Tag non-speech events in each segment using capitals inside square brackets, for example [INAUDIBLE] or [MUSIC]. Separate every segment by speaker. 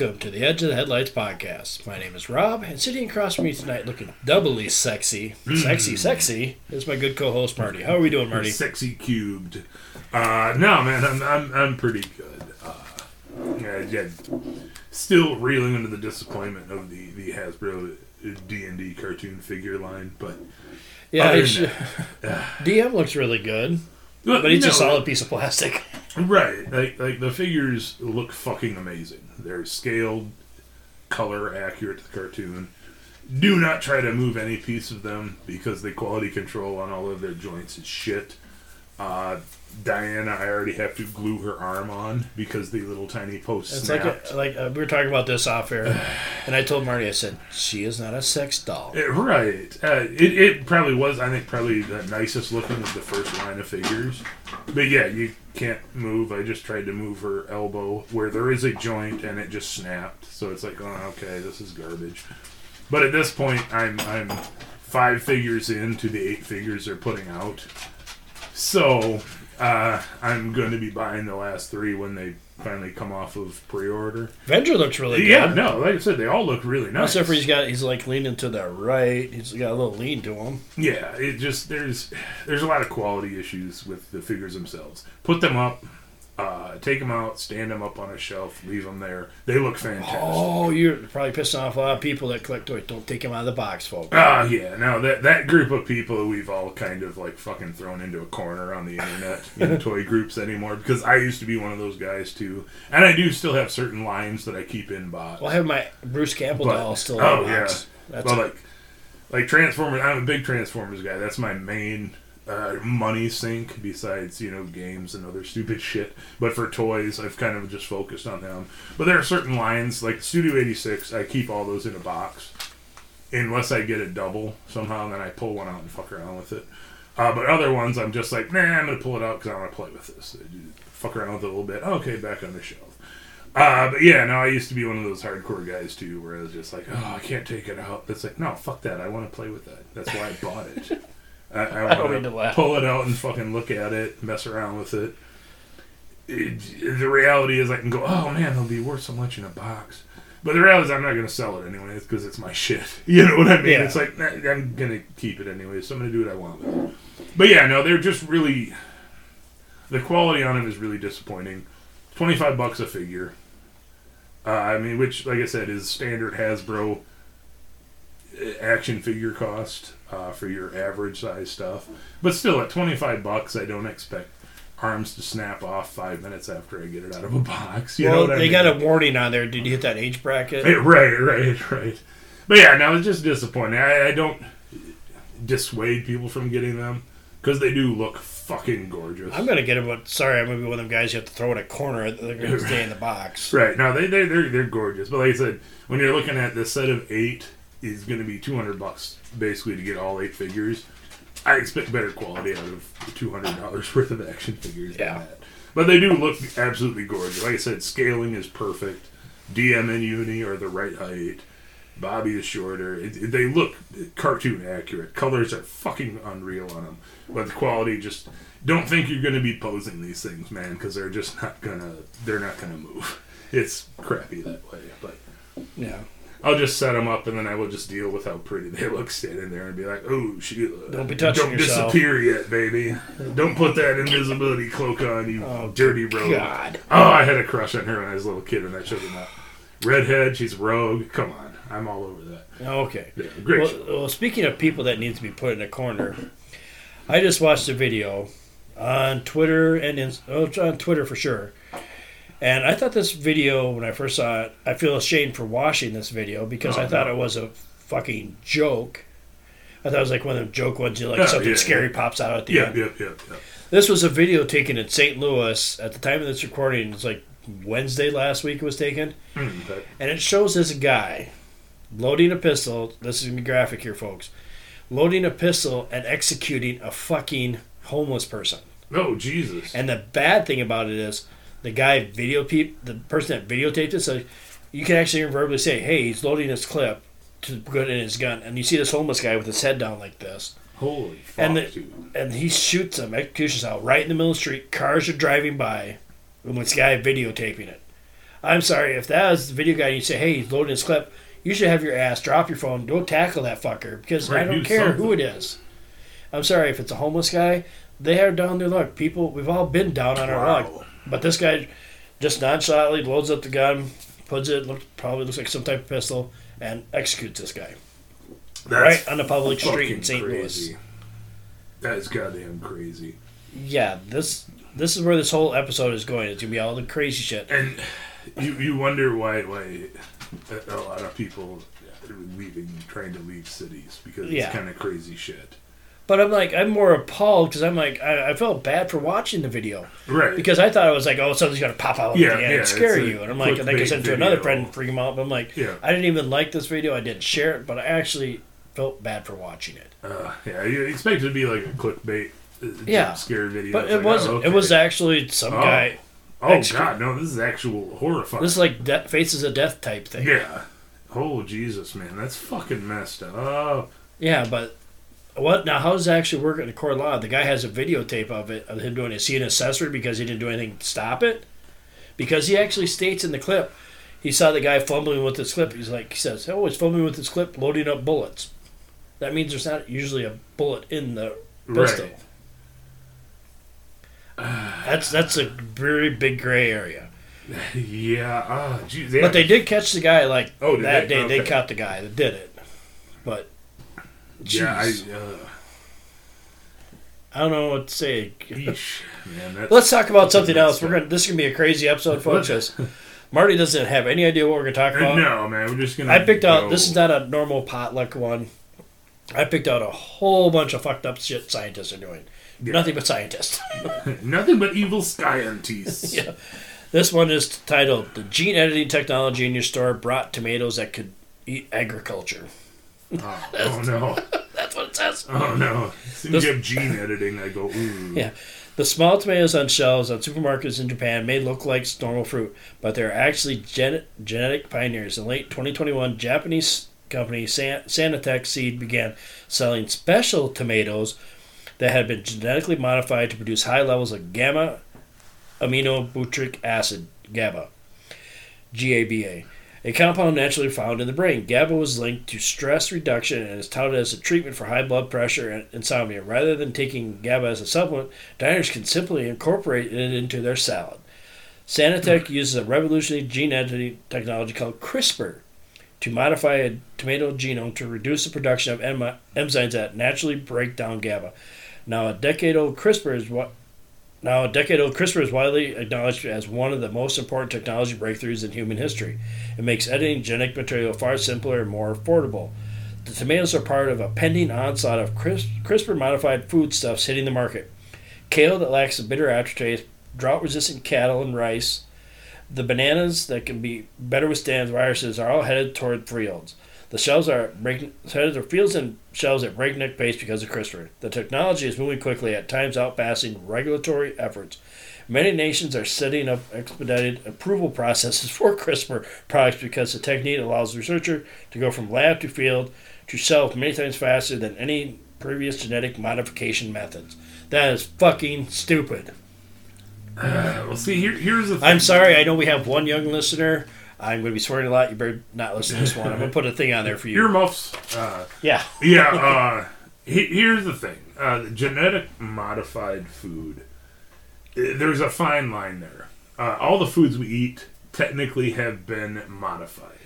Speaker 1: Welcome to the Edge of the Headlights podcast. My name is Rob, and sitting across from me tonight, looking doubly sexy, sexy, sexy, is my good co-host Marty. How are we doing, Marty?
Speaker 2: Sexy cubed. Uh, no, man, I'm, I'm, I'm pretty good. Uh, yeah, yeah, still reeling under the disappointment of the, the Hasbro D and D cartoon figure line, but
Speaker 1: Yeah,
Speaker 2: other
Speaker 1: I sh-
Speaker 2: that, [LAUGHS]
Speaker 1: DM looks really good, but he's
Speaker 2: no,
Speaker 1: a solid piece of plastic. [LAUGHS]
Speaker 2: Right, like like the figures look fucking amazing. They're scaled, color accurate to the cartoon. Do not try to move any piece of them because the quality control on all of their joints is shit. Uh, Diana, I already have to glue her arm on because the little tiny post
Speaker 1: It's
Speaker 2: snapped.
Speaker 1: like a, like uh, we were talking about this off air, and I told Marty, I said she is not a sex doll.
Speaker 2: It- right. Uh, it, it probably was, I think, probably the nicest looking of the first line of figures. But yeah, you can't move. I just tried to move her elbow where there is a joint and it just snapped. So it's like, oh, okay, this is garbage. But at this point, I'm, I'm five figures into the eight figures they're putting out. So uh, I'm going to be buying the last three when they finally come off of pre order.
Speaker 1: Venger looks really
Speaker 2: Yeah,
Speaker 1: good.
Speaker 2: Yeah, no, like I said, they all look really nice.
Speaker 1: Except for he's got he's like leaning to the right. He's got a little lean to him.
Speaker 2: Yeah, it just there's there's a lot of quality issues with the figures themselves. Put them up, uh, take them out, stand them up on a shelf, leave them there. They look fantastic.
Speaker 1: Oh, you're probably pissing off a lot of people that collect toys. Don't take them out of the box, folks.
Speaker 2: Ah, yeah. Now that that group of people we've all kind of like fucking thrown into a corner on the internet [LAUGHS] in toy groups anymore because I used to be one of those guys too, and I do still have certain lines that I keep in box.
Speaker 1: Well, I have my Bruce Campbell
Speaker 2: But-
Speaker 1: doll still
Speaker 2: oh,
Speaker 1: in box. That's
Speaker 2: well,
Speaker 1: a-
Speaker 2: like like Transformers. I'm a big Transformers guy. That's my main uh, money sink. Besides, you know, games and other stupid shit. But for toys, I've kind of just focused on them. But there are certain lines like Studio 86. I keep all those in a box, unless I get a double somehow. And then I pull one out and fuck around with it. Uh, but other ones, I'm just like, nah, I'm gonna pull it out because I want to play with this. Fuck around with it a little bit. Okay, back on the shelf. Uh, but yeah, no, I used to be one of those hardcore guys too, where I was just like, oh, I can't take it out. It's like, no, fuck that. I want to play with that. That's why I bought it. [LAUGHS] I, I [LAUGHS] want
Speaker 1: to
Speaker 2: pull it out and fucking look at it, mess around with it. it. The reality is, I can go, oh man, it'll be worth so much in a box. But the reality is, I'm not going to sell it anyways because it's my shit. [LAUGHS] You know what I mean?
Speaker 1: Yeah.
Speaker 2: It's like I'm going to keep it anyway, so I'm going to do what I want with it. But yeah, no, they're just really. The quality on them is really disappointing. Twenty five bucks a figure. Uh, I mean, which, like I said, is standard Hasbro action figure cost uh, for your average size stuff. But still, at twenty five bucks, I don't expect arms to snap off five minutes after I get it out of a box. You know
Speaker 1: well,
Speaker 2: I
Speaker 1: they
Speaker 2: mean?
Speaker 1: got a warning on there. Did you hit that age bracket?
Speaker 2: Right, right, right. But yeah, no, it's just disappointing. I, I don't dissuade people from getting them because they do look fucking gorgeous.
Speaker 1: I'm gonna get them, but sorry, I'm gonna be one of them guys you have to throw in a corner. They're gonna [LAUGHS] stay in the box.
Speaker 2: Right. No, they they they're, they're gorgeous. But like I said, when you're looking at the set of eight is going to be 200 bucks basically to get all eight figures. I expect better quality out of two hundred dollars [LAUGHS] worth of action figures
Speaker 1: Yeah.
Speaker 2: than that. But they do look absolutely gorgeous. Like I said, scaling is perfect. DM and Uni are the right height. Bobby is shorter. It, it- they look cartoon accurate. Colors are fucking unreal on them. But the quality just don't think you're going to be posing these things, man, because they're just not gonna. They're not gonna move. [LAUGHS] It's crappy that way. But
Speaker 1: Yeah.
Speaker 2: I'll just set them up, and then I will just deal with how pretty they look standing there, and be like, "Oh, Sheila, uh,
Speaker 1: Don't be touching
Speaker 2: don't
Speaker 1: yourself."
Speaker 2: disappear yet, baby. Don't put that invisibility cloak on, you
Speaker 1: Oh,
Speaker 2: dirty rogue."
Speaker 1: God.
Speaker 2: Oh, I had a crush on her when I was a little kid, and I showed them that. Redhead, she's rogue. Come on, I'm all over that.
Speaker 1: Okay.
Speaker 2: Yeah, great.
Speaker 1: Well, well, speaking of people that need to be put in a corner, I just watched a video on Twitter and in, oh, on Twitter for sure. And I thought this video, when I first saw it, I feel ashamed for watching this video because
Speaker 2: Oh,
Speaker 1: I thought
Speaker 2: no.
Speaker 1: it was a fucking joke. I thought it was like one of the joke ones, you know, like
Speaker 2: Oh,
Speaker 1: something
Speaker 2: yeah,
Speaker 1: scary
Speaker 2: yeah.
Speaker 1: pops out at the
Speaker 2: yeah,
Speaker 1: end.
Speaker 2: yep, yep, yep.
Speaker 1: This was a video taken in St. Louis at the time of this recording. It's like Wednesday last week it was taken.
Speaker 2: Mm, but-
Speaker 1: And it shows this guy loading a pistol. This is going to be graphic here, folks. Loading a pistol and executing a fucking homeless person.
Speaker 2: oh, Jesus.
Speaker 1: And the bad thing about it is the guy video peep, the person that videotaped it, so you can actually verbally say, hey, he's loading his clip to put in his gun. And you see this homeless guy with his head down like this.
Speaker 2: Holy fuck,
Speaker 1: And the- And he shoots him, execution style, right in the middle of the street. Cars are driving by. And this guy videotaping it. I'm sorry if that was the video guy and you say, "Hey, he's loading his clip," you should have your ass drop your phone, go tackle that fucker because I don't
Speaker 2: do
Speaker 1: care who it is. I'm sorry if it's a homeless guy. They are down their luck. People, we've all been down on our luck. But this guy just nonchalantly loads up the gun, puts it, look, probably looks like some type of pistol, and executes this guy
Speaker 2: That's
Speaker 1: right on the public street in St. Louis.
Speaker 2: That is goddamn crazy.
Speaker 1: Yeah, this this is where this whole episode is going. It's gonna be all the crazy shit.
Speaker 2: And you you wonder why why a lot of people are leaving, trying to leave cities because
Speaker 1: Yeah.
Speaker 2: it's kind of crazy shit.
Speaker 1: But I'm like, I'm more appalled because I'm like, I, I felt bad for watching the video
Speaker 2: Right.
Speaker 1: because I thought it was like, oh, something's gonna pop out
Speaker 2: Yeah,
Speaker 1: at the end
Speaker 2: yeah,
Speaker 1: and scare you, and I'm like, and then I sent it to another friend and freak him out. But I'm like,
Speaker 2: Yeah.
Speaker 1: I didn't even like this video. I didn't share it, but I actually felt bad for watching it.
Speaker 2: Uh, yeah, you expect it to be like a clickbait, uh,
Speaker 1: Yeah.
Speaker 2: scare video.
Speaker 1: But it
Speaker 2: like,
Speaker 1: wasn't.
Speaker 2: oh, okay.
Speaker 1: It was actually some
Speaker 2: Oh.
Speaker 1: guy.
Speaker 2: Oh god, no! This is actual horrifying.
Speaker 1: This is like de- faces of death type thing.
Speaker 2: yeah. Oh Jesus, man, that's fucking messed up. Oh,
Speaker 1: Yeah, but what now? How does it actually work in the court of law? The guy has a videotape of it of him doing it. Is he an accessory because he didn't do anything to stop it? Because he actually states in the clip, he saw the guy fumbling with his clip. He's like, he says, "Oh, he's fumbling with his clip, loading up bullets." That means there's not usually a bullet in the pistol.
Speaker 2: right.
Speaker 1: That's that's a very big gray area. [LAUGHS]
Speaker 2: Yeah. Ah, geez.
Speaker 1: But they did catch the guy like
Speaker 2: Oh,
Speaker 1: that
Speaker 2: they?
Speaker 1: day. They caught the guy that did it. But
Speaker 2: Yeah, I. Uh,
Speaker 1: I don't know what to say.
Speaker 2: man,
Speaker 1: Let's talk about something else. We're gonna. This is gonna be a crazy episode, folks. Marty doesn't have any idea what we're gonna talk
Speaker 2: Uh,
Speaker 1: about.
Speaker 2: no, man. We're just gonna.
Speaker 1: I picked out. This is not a normal potluck one. I picked out a whole bunch of fucked up shit scientists are doing.
Speaker 2: Yeah.
Speaker 1: Nothing but scientists. [LAUGHS] [LAUGHS]
Speaker 2: nothing but evil scientists. [LAUGHS]
Speaker 1: yeah. This one is titled "The Gene Editing Technology in Your Store Brought Tomatoes That Could Eat Agriculture."
Speaker 2: Oh, oh no. [LAUGHS]
Speaker 1: That's what it says.
Speaker 2: Oh no. As soon as you have gene editing, I go ooh. [LAUGHS]
Speaker 1: Yeah. The small tomatoes on shelves at supermarkets in Japan may look like normal fruit, but they're actually gen- genetic pioneers. In late 2021, Japanese company San- Seed began selling special tomatoes that had been genetically modified to produce high levels of gamma aminobutyric acid, GABA, GABA, a compound naturally found in the brain. GABA was linked to stress reduction and is touted as a treatment for high blood pressure and insomnia. Rather than taking GABA as a supplement, diners can simply incorporate it into their salad. Sanatech [CLEARS THROAT] uses a revolutionary gene editing technology called CRISPR to modify a tomato genome to reduce the production of enzymes that naturally break down GABA. Now, a decade-old CRISPR is what now, a decade-old CRISPR is widely acknowledged as one of the most important technology breakthroughs in human history. It makes editing genetic material far simpler and more affordable. The tomatoes are part of a pending onslaught of CRISPR-modified foodstuffs hitting the market. Kale that lacks a bitter aftertaste, drought-resistant cattle and rice, the bananas that can be better withstand viruses are all headed toward fields. The shelves are break, fields and shelves at breakneck pace because of CRISPR. The technology is moving quickly, at times outpassing regulatory efforts. Many nations are setting up expedited approval processes [LAUGHS] for CRISPR products because the technique allows the researcher to go from lab to field to shelf many times faster than any previous genetic modification methods. That is fucking stupid.
Speaker 2: Uh, well, see, here, here's the thing.
Speaker 1: I'm sorry, I know we have one young listener. I'm going to be swearing a lot. You better not listen to this one. I'm going to put a thing on there for you.
Speaker 2: Earmuffs. Uh,
Speaker 1: Yeah.
Speaker 2: yeah. Uh, he, here's the thing. Uh, genetic modified food. There's a fine line there. Uh, all the foods we eat technically have been modified.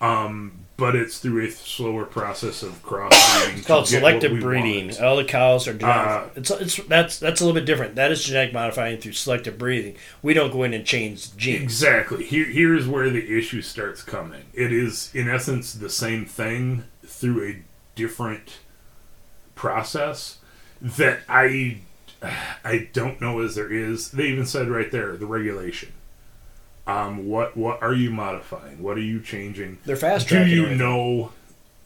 Speaker 2: Um, but it's through a slower process of crossbreeding.
Speaker 1: It's called
Speaker 2: to get what
Speaker 1: selective breeding.
Speaker 2: want.
Speaker 1: All the cows are genetic.
Speaker 2: Uh,
Speaker 1: it's it's that's that's a little bit different. That is genetic modifying through selective breeding. We don't go in and change genes.
Speaker 2: Exactly. Here, here's where the issue starts coming. It is, in essence, the same thing through a different process that I, I don't know as there is. They even said right there the regulation. Um, what what are you modifying? What are you changing?
Speaker 1: They're fast
Speaker 2: Do you
Speaker 1: everything.
Speaker 2: know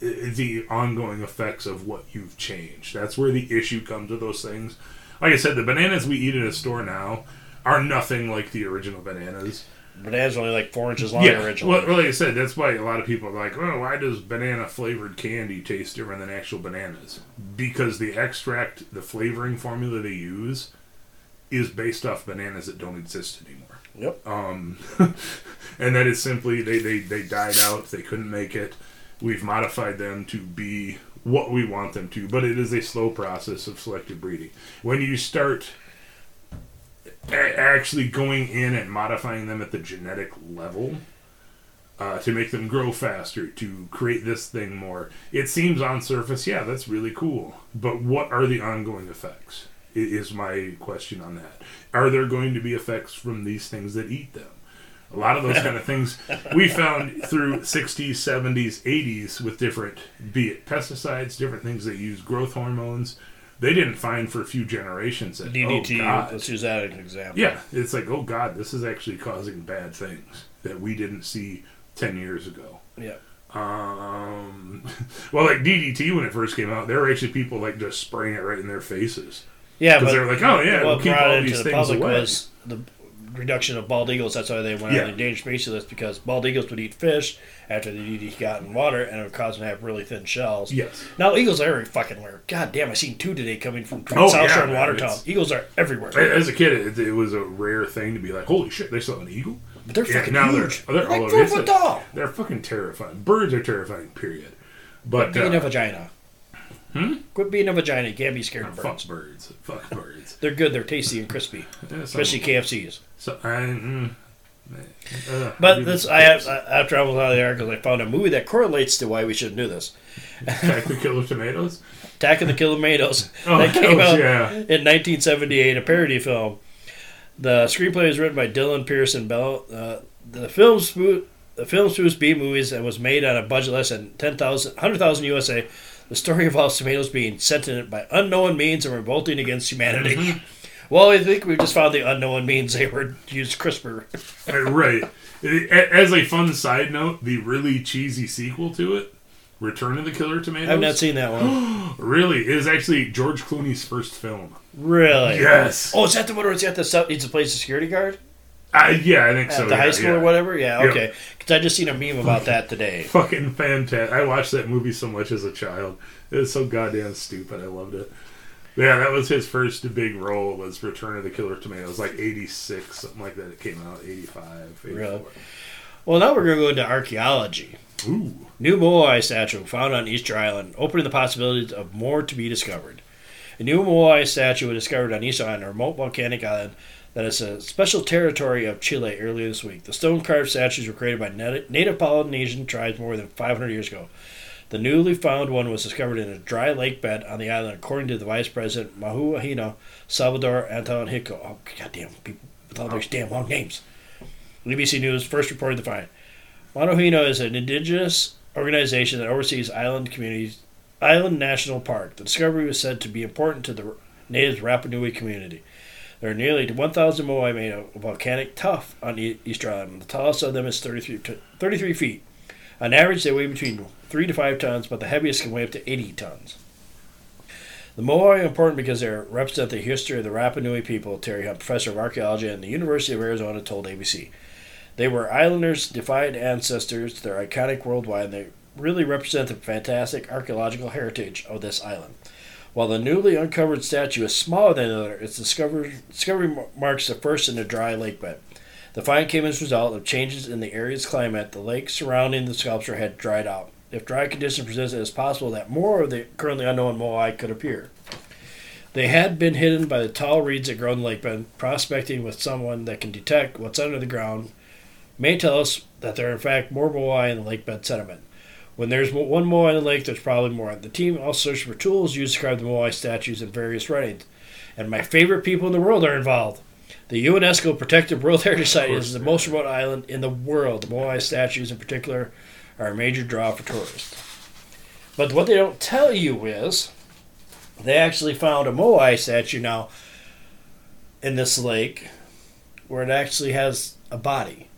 Speaker 2: uh, the ongoing effects of what you've changed? That's where the issue comes with those things. Like I said, the bananas we eat at a store now are nothing like the original bananas.
Speaker 1: Bananas are only like four inches long originally.
Speaker 2: Well, like I said, that's why a lot of people are like, "Oh, why does banana flavored candy taste different than actual bananas?" Because the extract, the flavoring formula they use, is based off bananas that don't exist anymore.
Speaker 1: Yep.
Speaker 2: Um, [LAUGHS] and that is simply they, they they died out. They couldn't make it. We've modified them to be what we want them to, but it is a slow process of selective breeding. When you start actually going in and modifying them at the genetic level uh, to make them grow faster, to create this thing more, it seems on surface, yeah, that's really cool. But what are the ongoing effects? Is my question on that. Are there going to be effects from these things that eat them? A lot of those kind of things we found through 60s, 70s, 80s with different, be it pesticides, different things that use growth hormones. They didn't find for a few generations that,
Speaker 1: DDT.
Speaker 2: oh, God.
Speaker 1: let's use that as an example.
Speaker 2: Yeah, it's like, oh God, this is actually causing bad things that we didn't see 10 years ago.
Speaker 1: Yeah.
Speaker 2: Um, [LAUGHS] well, like DDT when it first came out, there were actually people like just spraying it right in their faces
Speaker 1: Yeah,
Speaker 2: because
Speaker 1: but
Speaker 2: they're like, oh yeah, we'll
Speaker 1: what
Speaker 2: keep
Speaker 1: brought
Speaker 2: all these
Speaker 1: into the
Speaker 2: things
Speaker 1: public
Speaker 2: away.
Speaker 1: was the reduction of bald eagles. That's why they went
Speaker 2: Yeah.
Speaker 1: on the endangered species list because bald eagles would eat fish after the DDT got in water, and it would cause them to have really thin shells.
Speaker 2: Yes.
Speaker 1: Now eagles are every fucking where. God damn, I seen two today coming from
Speaker 2: Oh,
Speaker 1: South
Speaker 2: yeah,
Speaker 1: Shore and Watertown. Eagles are everywhere,
Speaker 2: As a kid, it, it was a rare thing to be like, holy shit, they saw an eagle.
Speaker 1: but they're
Speaker 2: Yeah,
Speaker 1: fucking
Speaker 2: now
Speaker 1: huge.
Speaker 2: they're, they're all
Speaker 1: like
Speaker 2: over.
Speaker 1: four foot tall.
Speaker 2: They're fucking terrifying. Birds are terrifying. Period. But
Speaker 1: Being
Speaker 2: uh,
Speaker 1: a vagina.
Speaker 2: Hmm?
Speaker 1: Quit being a vagina. You can't be scared of birds.
Speaker 2: fuck
Speaker 1: birds.
Speaker 2: Fuck birds.
Speaker 1: They're good. They're tasty and crispy, [LAUGHS]
Speaker 2: Yeah,
Speaker 1: especially KFCs.
Speaker 2: So, I, mm, uh,
Speaker 1: But this, I have I, I was out of the articles, I found a movie that correlates to why we should do this.
Speaker 2: Attack the Killer Tomatoes. [LAUGHS]
Speaker 1: Attack of the Killer Tomatoes [LAUGHS]
Speaker 2: Oh,
Speaker 1: that came out
Speaker 2: yeah.
Speaker 1: in 1978, a parody film. The screenplay was written by Dylan Pearson Bell. Uh, the film spoo- the film spoofs B movies and was made on a budget less than 10,000 100,000 USA. The story involves tomatoes being sentient by unknown means and revolting against humanity.
Speaker 2: Mm-hmm. [LAUGHS]
Speaker 1: Well, I think we've just found the unknown means they were used CRISPR. [LAUGHS]
Speaker 2: Right. As a fun side note, the really cheesy sequel to it, Return of the Killer Tomatoes.
Speaker 1: I've not seen that one. [GASPS]
Speaker 2: Really, it is actually George Clooney's first film.
Speaker 1: Really?
Speaker 2: Yes.
Speaker 1: Oh, is that the one where it's got the? He's a place a security guard
Speaker 2: Uh, yeah, I think
Speaker 1: at
Speaker 2: so.
Speaker 1: the
Speaker 2: yeah,
Speaker 1: high school
Speaker 2: yeah.
Speaker 1: or whatever. Yeah,
Speaker 2: Yep.
Speaker 1: okay. Because I just seen a meme about [LAUGHS] that today.
Speaker 2: Fucking fantastic. I watched that movie so much as a child. It was so goddamn stupid. I loved it. Yeah, that was his first big role was Return of the Killer Tomatoes, like 86, something like that. It came out 85,
Speaker 1: Really? Well, now we're going to go into archaeology.
Speaker 2: Ooh.
Speaker 1: New Moai statue found on Easter Island, opening the possibilities of more to be discovered. A new Moai statue was discovered on Easter Island, a remote volcanic island that is a special territory of Chile earlier this week. The stone carved statues were created by native Polynesian tribes more than 500 years ago. The newly found one was discovered in a dry lake bed on the island, according to the Vice President Mahuahina Salvador Anton Hico. Oh, goddamn, people with all those damn long names. BBC News first reported the find. Manuhino is an indigenous organization that oversees island communities, Island National Park. The discovery was said to be important to the native Rapa Nui community. There are nearly 1,000 moai made of volcanic tuff on Easter Island. The tallest of them is 33, t- 33 feet. On average, they weigh between 3 to 5 tons, but the heaviest can weigh up to 80 tons. The Moai are important because they represent the history of the Rapa Nui people, Terry Hunt, professor of archaeology at the University of Arizona, told ABC. They were islanders' defied ancestors. They're iconic worldwide. And they really represent the fantastic archaeological heritage of this island. While the newly uncovered statue is smaller than the other, its discovery, discovery marks the first in a dry lake bed. The find came as a result of changes in the area's climate. The lake surrounding the sculpture had dried out. If dry conditions persisted, it is possible that more of the currently unknown moai could appear. They had been hidden by the tall reeds that grow in the lake bed. Prospecting with someone that can detect what's under the ground may tell us that there are in fact more moai in the lake bed sediment. When there's one moai in the lake, there's probably more. The team also searched for tools used to carve the moai statues in various writings. And my favorite people in the world are involved. The UNESCO Protected World [LAUGHS] Heritage Site is the most remote island in the world. The moai statues, in particular, are a major draw for tourists. But what they don't tell you is they actually found a moai statue now in this lake where it actually has a body.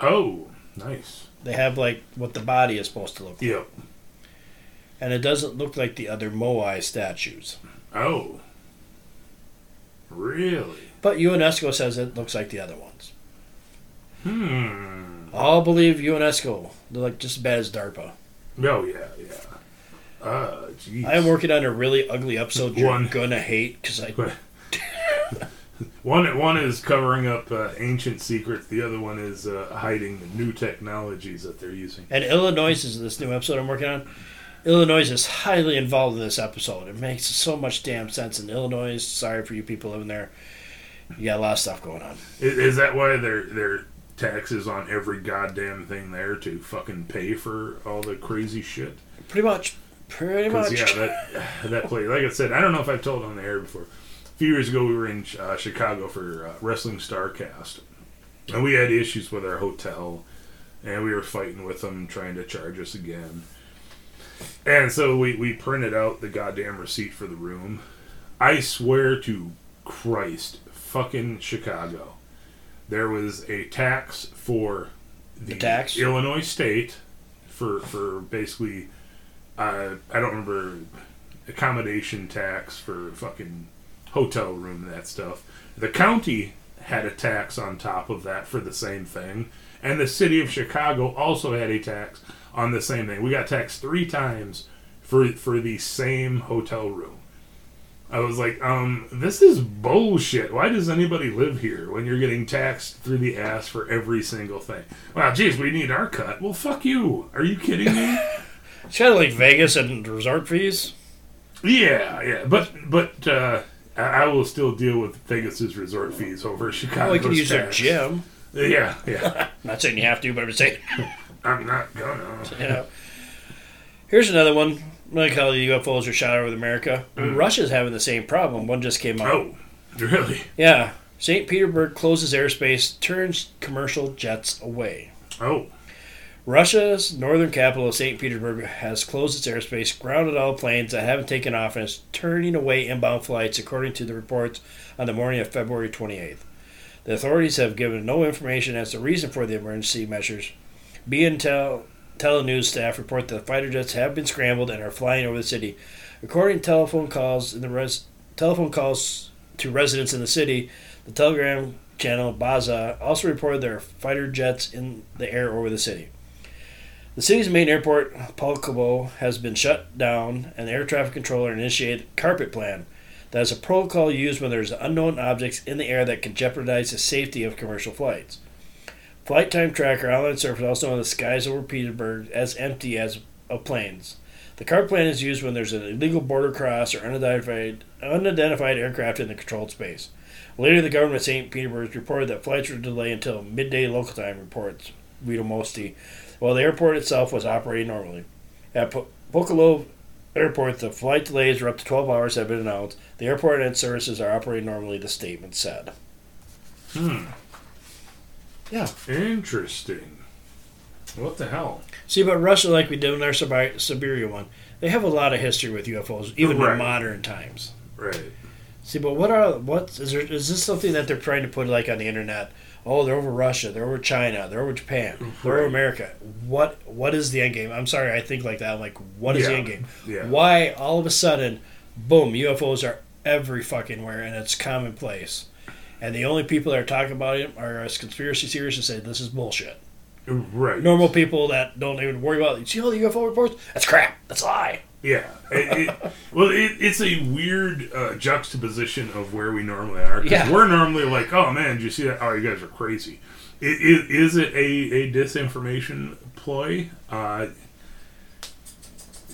Speaker 2: Oh, nice.
Speaker 1: They have like what the body is supposed to look like.
Speaker 2: Yep.
Speaker 1: And it doesn't look like the other Moai statues.
Speaker 2: Oh. Really?
Speaker 1: But UNESCO says it looks like the other ones.
Speaker 2: Hmm.
Speaker 1: I'll believe UNESCO. They're like just as bad as DARPA.
Speaker 2: Oh, yeah, yeah. Uh, jeez.
Speaker 1: I am working on a really ugly episode you're
Speaker 2: One.
Speaker 1: gonna hate because I
Speaker 2: one one is covering up uh, ancient secrets. The other one is uh, hiding the new technologies that they're using.
Speaker 1: And Illinois is this new episode I'm working on. Illinois is highly involved in this episode. It makes so much damn sense in Illinois. Sorry for you people living there. You got a lot of stuff going on.
Speaker 2: Is, is that why their their taxes on every goddamn thing there to fucking pay for all the crazy shit?
Speaker 1: Pretty much. Pretty much.
Speaker 2: yeah, that that place. Like I said, I don't know if I've told on the air before. Few years ago, we were in uh, Chicago for uh, Wrestling Starcast, and we had issues with our hotel, and we were fighting with them, trying to charge us again. And so we, we printed out the goddamn receipt for the room. I swear to Christ, fucking Chicago, there was a tax for the,
Speaker 1: The tax?
Speaker 2: Illinois state for for basically uh, I don't remember accommodation tax for fucking hotel room and that stuff. The county had a tax on top of that for the same thing, and the city of Chicago also had a tax on the same thing. We got taxed three times for for the same hotel room. I was like, um, this is bullshit. Why does anybody live here when you're getting taxed through the ass for every single thing? Well, geez, we need our cut. Well, fuck you. Are you kidding me?
Speaker 1: It's kind of like Vegas and resort fees.
Speaker 2: Yeah, yeah, but but uh, I, I will still deal with Vegas's resort fees over Chicago.
Speaker 1: Well, you can use their gym.
Speaker 2: Yeah, yeah. [LAUGHS]
Speaker 1: not saying you have to, but I'm saying, [LAUGHS]
Speaker 2: I'm not gonna.
Speaker 1: you know. Here's another one. Like how the UFOs are shot over America. Mm. Russia's having the same problem. One just came out.
Speaker 2: Oh, really?
Speaker 1: Yeah. St. Petersburg closes airspace, turns commercial jets away.
Speaker 2: Oh,
Speaker 1: Russia's northern capital of St. Petersburg has closed its airspace, grounded all planes that haven't taken off, and is turning away inbound flights, according to the reports on the morning of February 28th. The authorities have given no information as to the reason for the emergency measures. BNTEL telenews staff report that fighter jets have been scrambled and are flying over the city. According to telephone calls in the res- telephone calls to residents in the city, the Telegram channel Baza also reported there are fighter jets in the air over the city. The city's main airport, Pulkovo, has been shut down, and the air traffic controller initiated carpet plan. That is a protocol used when there's unknown objects in the air that can jeopardize the safety of commercial flights. Flight time tracker online surface, also known as skies over Petersburg, as empty as of planes. The carpet plan is used when there's an illegal border cross or unidentified, unidentified aircraft in the controlled space. Later, the government of St. Petersburg reported that flights were delayed until midday local time, reports Vedomosti, while the airport itself was operating normally. At Po- Pokolov Airport, the flight delays are up to 12 hours have been announced. The airport and its services are operating normally, the statement said.
Speaker 2: hmm.
Speaker 1: Yeah.
Speaker 2: Interesting. What the hell?
Speaker 1: See, but Russia, like we did in our Siberia one, they have a lot of history with UFOs, even
Speaker 2: Right.
Speaker 1: in modern times.
Speaker 2: Right.
Speaker 1: See, but what are what is there? Is this something that they're trying to put like on the internet? Oh, they're over Russia, they're over China, they're over Japan, mm-hmm. they're over America. What what is the end game? I'm sorry, I think like that. I'm like, what is the end game?
Speaker 2: Yeah.
Speaker 1: Why all of a sudden, boom, UFOs are every fucking where and it's commonplace. And the only people that are talking about it are as conspiracy theorists and say this is bullshit.
Speaker 2: Right.
Speaker 1: Normal people that don't even worry about it. You see all the UFO reports? That's crap. That's a lie.
Speaker 2: Yeah. It, it, well, it, it's a weird uh, juxtaposition of where we normally are.
Speaker 1: Yeah.
Speaker 2: We're normally like, oh man, did you see that? Oh, you guys are crazy. Is it a, a disinformation ploy?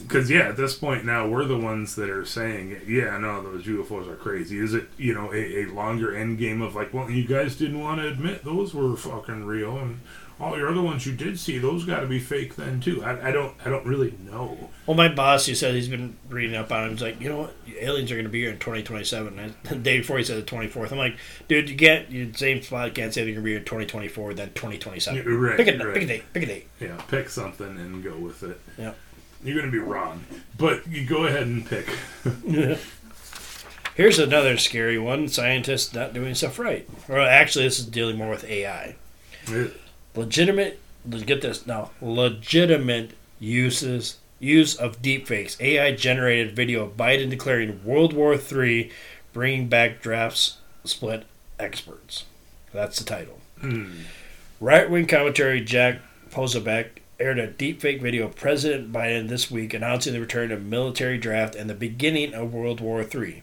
Speaker 2: Because, yeah, at this point now, we're the ones that are saying, yeah, no, those UFOs are crazy. Is it, you know, a, a longer end game of like, well, you guys didn't want to admit those were fucking real, and all your other ones you did see, those got to be fake then too. I, I don't, I don't really know.
Speaker 1: Well, my boss, he said he's been reading up on it. He's like, you know what? Aliens are going to be here in 2027. [LAUGHS] The day before, he said the 24th. I'm like, dude, you get you same spot. Can't say they're going to be here in 2024, then 2027.
Speaker 2: Yeah, right,
Speaker 1: pick a
Speaker 2: right.
Speaker 1: pick a date. Pick a date.
Speaker 2: Yeah, pick something and go with it.
Speaker 1: Yeah.
Speaker 2: You're going to be wrong, but you go ahead and pick. [LAUGHS]
Speaker 1: Here's another scary one. Scientists not doing stuff right. Or actually, this is dealing more with AI. Legitimate. Get this now. Legitimate uses use of deepfakes. AI generated video of Biden declaring World War III, bringing back drafts split experts. That's the title.
Speaker 2: Hmm.
Speaker 1: Right wing commentary Jack Posobiec aired a deepfake video of President Biden this week announcing the return of military draft and the beginning of World War III.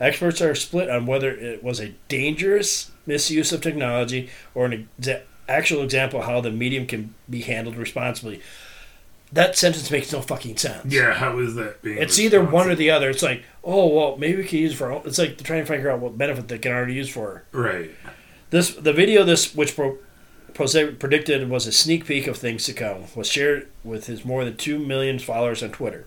Speaker 1: Experts are split on whether it was a dangerous misuse of technology or an exa- actual example of how the medium can be handled responsibly. That sentence makes no fucking sense.
Speaker 2: Yeah, how is that being?
Speaker 1: It's either one or the other. It's like, oh well, maybe we can use it for. It's like trying to figure out what benefit they can already use for.
Speaker 2: right.
Speaker 1: This the video this which pro, Prose predicted was a sneak peek of things to come was shared with his more than two million followers on Twitter.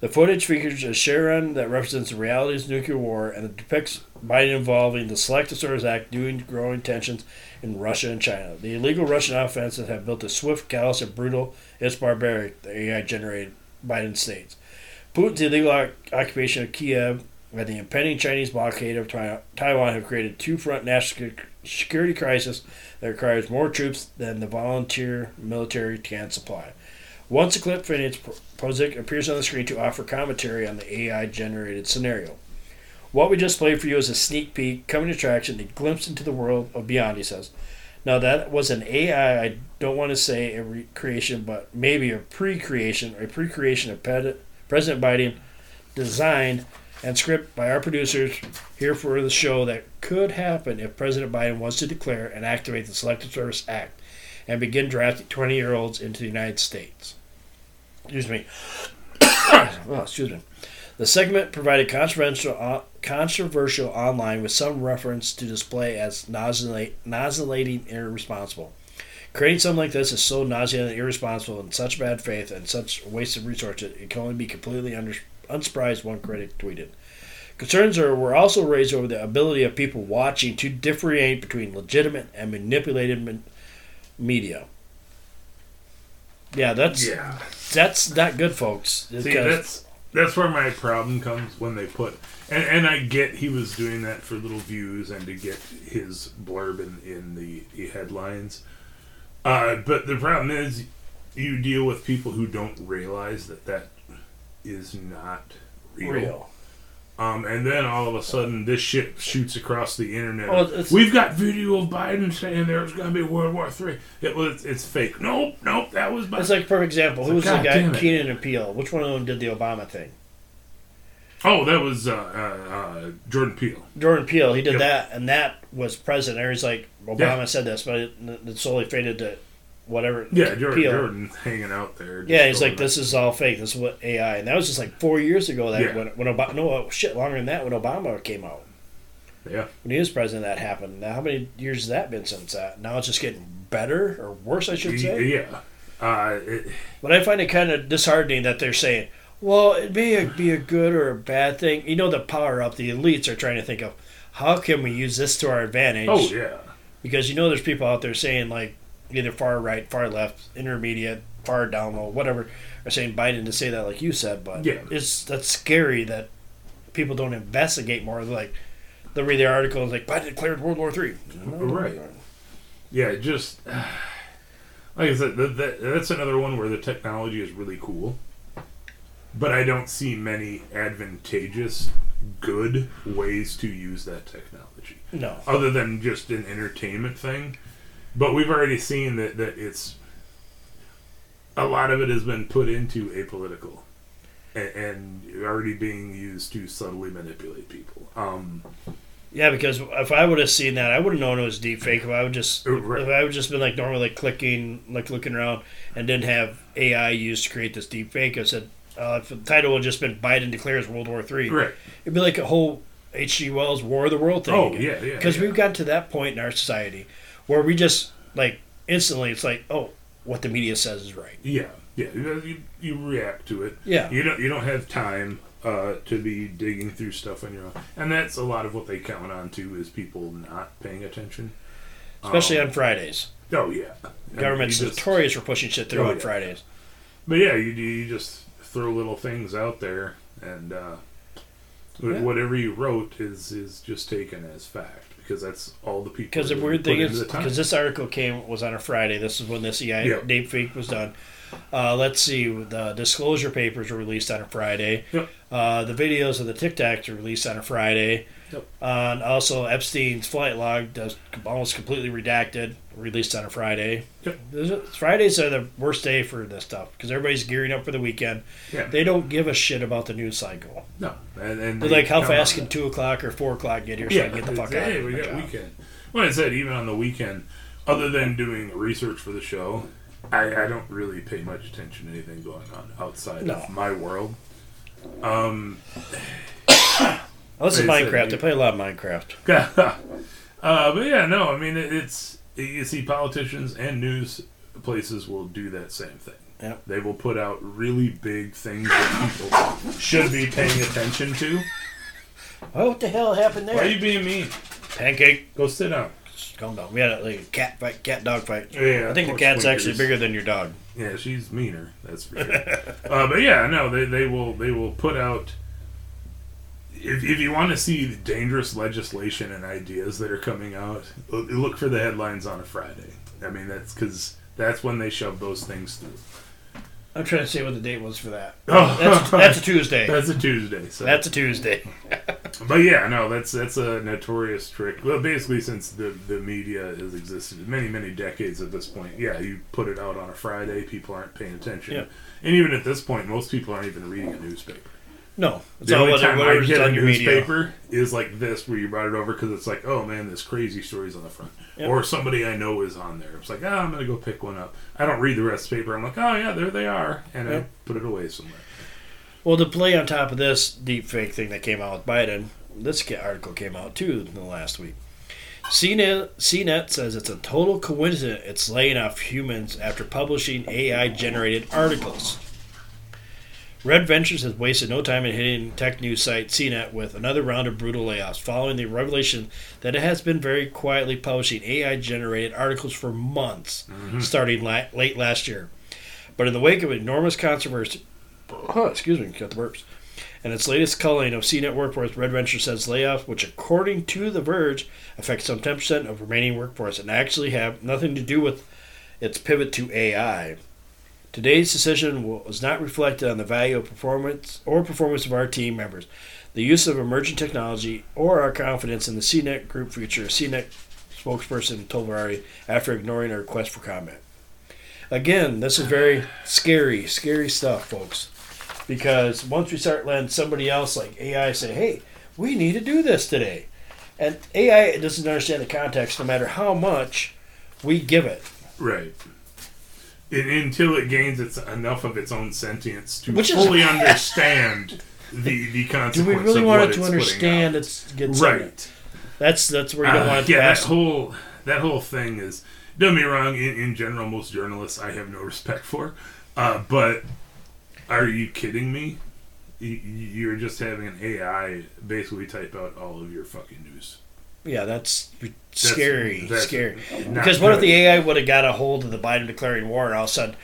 Speaker 1: The footage features a Sharon that represents the realities of nuclear war and it depicts Biden involving the Selective Service Act due growing tensions in Russia and China. The illegal Russian offensive have built a swift, callous, and brutal, it's barbaric, the AI generated Biden states. Putin's illegal oc- occupation of Kiev and the impending Chinese blockade of Taiwan have created two-front national security crisis that requires more troops than the volunteer military can supply. Once the clip finishes, Prozik appears on the screen to offer commentary on the AI-generated scenario. What we just played for you is a sneak peek, coming attraction, a glimpse into the world of beyond. He says. Now that was an AI. I don't want to say a recreation, but maybe a pre-creation, or a pre-creation of Ped- President Biden, designed and script by our producers here for the show that could happen if President Biden was to declare and activate the Selective Service Act and begin drafting 20 year olds into the United States. Excuse me. [COUGHS] oh, excuse me. The segment provided controversial, uh, controversial online with some reference to display as nauseating and irresponsible. Creating something like this is so nauseating and irresponsible in such bad faith and such a waste of resources, it can only be completely under, unsurprised, one critic tweeted. Concerns are, were also raised over the ability of people watching to differentiate between legitimate and manipulated men- media. Yeah, that's
Speaker 2: Yeah.
Speaker 1: that's not good, folks.
Speaker 2: See, that's that's where my problem comes when they put and and I get he was doing that for little views and to get his blurb in in the, the headlines. Uh, but the problem is, you deal with people who don't realize that that is not real.
Speaker 1: real.
Speaker 2: Um, and then all of a sudden, this shit shoots across the internet. We've got video of Biden saying there's going to be World War Three. It was it's fake. Nope, nope. That was Biden.
Speaker 1: It's like a perfect example. Who was
Speaker 2: God
Speaker 1: the guy? Keenan and Peele. Which one of them did the Obama thing?
Speaker 2: oh, that was uh, uh, uh, Jordan Peele.
Speaker 1: Jordan Peele. He did
Speaker 2: Yep.
Speaker 1: that, and that was president. He's like Obama
Speaker 2: Yeah.
Speaker 1: said this, but it, it slowly faded to whatever.
Speaker 2: Yeah, Jordan,
Speaker 1: Peele.
Speaker 2: Jordan hanging out there.
Speaker 1: Yeah, he's like, this is all fake. This is what AI, and that was just like four years ago. That
Speaker 2: Yeah.
Speaker 1: when when Obama, no uh, shit, longer than that when Obama came out.
Speaker 2: Yeah.
Speaker 1: When he was president, that happened. Now, how many years has that been since that? Now it's just getting better or worse, I should say.
Speaker 2: Yeah. Uh, it,
Speaker 1: But I find it kind of disheartening that they're saying, well, it may be a good or a bad thing. You know, the power up, the elites are trying to think of how can we use this to our advantage?
Speaker 2: oh yeah.
Speaker 1: Because you know, there's people out there saying, like, either far right, far left, intermediate, far down low, whatever, are saying Biden to say that, like you said. But
Speaker 2: Yeah.
Speaker 1: it's that's scary that people don't investigate more. They're like, they'll read the article and like, Biden declared World War Three.
Speaker 2: Oh, right. Yeah, just [SIGHS] like I said, that, that, that's another one where the technology is really cool, but I don't see many advantageous, good ways to use that technology
Speaker 1: No.
Speaker 2: other than just an entertainment thing. But we've already seen that that it's a lot of it has been put into apolitical and, and already being used to subtly manipulate people. Um,
Speaker 1: Yeah, because if I would have seen that, I would have known it was deep fake. If I would just,
Speaker 2: Oh, right.
Speaker 1: if I would just been like normally like clicking, like looking around, and didn't have AI used to create this deep fake, I said, uh, if the title would just been Biden declares World War Three,
Speaker 2: right.
Speaker 1: it'd be like a whole H.G. Wells War of the World thing.
Speaker 2: Oh
Speaker 1: again.
Speaker 2: yeah, yeah.
Speaker 1: because
Speaker 2: yeah.
Speaker 1: we've gotten to that point in our society where we just like instantly, it's like, oh, what the media says is right.
Speaker 2: Yeah, yeah. You, you, react to it.
Speaker 1: Yeah.
Speaker 2: You don't. You don't have time uh, to be digging through stuff on your own, and that's a lot of what they count on too is people not paying attention.
Speaker 1: Especially
Speaker 2: Um,
Speaker 1: on Fridays,
Speaker 2: Oh yeah.
Speaker 1: Government's notorious for pushing shit through
Speaker 2: Oh,
Speaker 1: on
Speaker 2: yeah.
Speaker 1: Fridays.
Speaker 2: But yeah, you you just throw little things out there, and uh,
Speaker 1: Yeah.
Speaker 2: whatever you wrote is is just taken as fact because that's all the people.
Speaker 1: Because the weird thing is, because this article came was on a Friday. This is when this EI
Speaker 2: Yeah.
Speaker 1: deep fake was done. Uh, let's see. The disclosure papers were released on a Friday.
Speaker 2: Yep.
Speaker 1: Uh, the videos of the Tic Tacs were released on a Friday.
Speaker 2: Yep.
Speaker 1: Uh, and also Epstein's flight log, does almost completely redacted, released on a Friday.
Speaker 2: Yep.
Speaker 1: Fridays are the worst day for this stuff because everybody's gearing up for the weekend.
Speaker 2: Yeah.
Speaker 1: They don't give a shit about the news cycle.
Speaker 2: No, and, and
Speaker 1: They're like, how fast can two o'clock or four o'clock get here so I
Speaker 2: Yeah,
Speaker 1: can get the fuck
Speaker 2: it's,
Speaker 1: out?
Speaker 2: Hey,
Speaker 1: of
Speaker 2: we got weekend. Well, I said even on the weekend, other than doing research for the show, I, I don't really pay much attention to anything going on outside
Speaker 1: No.
Speaker 2: of my world. Um,
Speaker 1: Unless it's
Speaker 2: Like I said,
Speaker 1: Minecraft.
Speaker 2: you-
Speaker 1: I play a lot of Minecraft. [LAUGHS]
Speaker 2: uh, but yeah, no, I mean it, it's you see politicians and news places will do that same thing.
Speaker 1: Yep.
Speaker 2: They will put out really big things that people should be paying attention to.
Speaker 1: Oh, what the hell happened there?
Speaker 2: Why are you being mean?
Speaker 1: Pancake.
Speaker 2: Go sit down.
Speaker 1: Calm down. We had a, like, a cat fight, cat dog fight.
Speaker 2: Yeah,
Speaker 1: I think the cat's actually bigger than your dog.
Speaker 2: Yeah, she's meaner. That's for sure. [LAUGHS] uh, but yeah, no, they, they will they will put out. If, if you want to see the dangerous legislation and ideas that are coming out, look for the headlines on a Friday. I mean, that's because that's when they shove those things through.
Speaker 1: I'm trying to see what the date was for that.
Speaker 2: Oh.
Speaker 1: That's, that's a Tuesday. [LAUGHS]
Speaker 2: That's a Tuesday. So.
Speaker 1: That's a Tuesday. [LAUGHS]
Speaker 2: but yeah, no, that's that's a notorious trick. Well, basically, since the the media has existed many many decades at this point, yeah, you put it out on a Friday, people aren't paying attention,
Speaker 1: Yeah.
Speaker 2: and even at this point, most people aren't even reading a newspaper.
Speaker 1: No, it's
Speaker 2: The
Speaker 1: all
Speaker 2: only
Speaker 1: whether,
Speaker 2: time I
Speaker 1: whatever's
Speaker 2: get a
Speaker 1: on your media.
Speaker 2: newspaper is like this, where you brought it over because it's like, oh man, this crazy story's on the front,
Speaker 1: Yep.
Speaker 2: or somebody I know is on there. It's like, ah, I'm gonna go pick one up. I don't read the rest of the paper. I'm like, oh yeah, there they are, and I
Speaker 1: Yep.
Speaker 2: put it away somewhere.
Speaker 1: Well, to play on top of this deep fake thing that came out with Biden, this ca- article came out too in the last week. CNET, CNET says it's a total coincidence it's laying off humans after publishing AI generated articles. Red Ventures has wasted no time in hitting tech news site CNET with another round of brutal layoffs following the revelation that it has been very quietly publishing AI generated articles for months, mm-hmm. starting la- late last year. But in the wake of enormous controversy, oh, [CLEARS THROAT] excuse me, got the burps. And its latest culling of CNET workforce, Red Ventures says layoffs, which according to The Verge affect some 10% of remaining workforce and actually have nothing to do with its pivot to AI. Today's decision was not reflected on the value of performance or performance of our team members, the use of emerging technology, or our confidence in the CNET group future, CNET spokesperson told Variety after ignoring a request for comment. Again, this is very scary, scary stuff, folks. Because once we start letting somebody else like AI say, hey, we need to do this today. And AI doesn't understand the context no matter how much we give it.
Speaker 2: Right. And, until it gains its enough of its own sentience to
Speaker 1: Which
Speaker 2: fully [LAUGHS] understand the the
Speaker 1: Do we really
Speaker 2: of
Speaker 1: want it to understand it's gets
Speaker 2: Right.
Speaker 1: That's that's where you don't
Speaker 2: Uh,
Speaker 1: want it to
Speaker 2: yeah, that whole that whole thing is. Don't me wrong. In, in general, most journalists I have no [LAUGHS] respect for. Uh, but are you kidding me? You're just having an AI basically type out all of your fucking news.
Speaker 1: Yeah, that's
Speaker 2: That's-
Speaker 1: scary,
Speaker 2: that's
Speaker 1: scary. Because what if the AI would have got a hold of the Biden declaring war, and all of a sudden,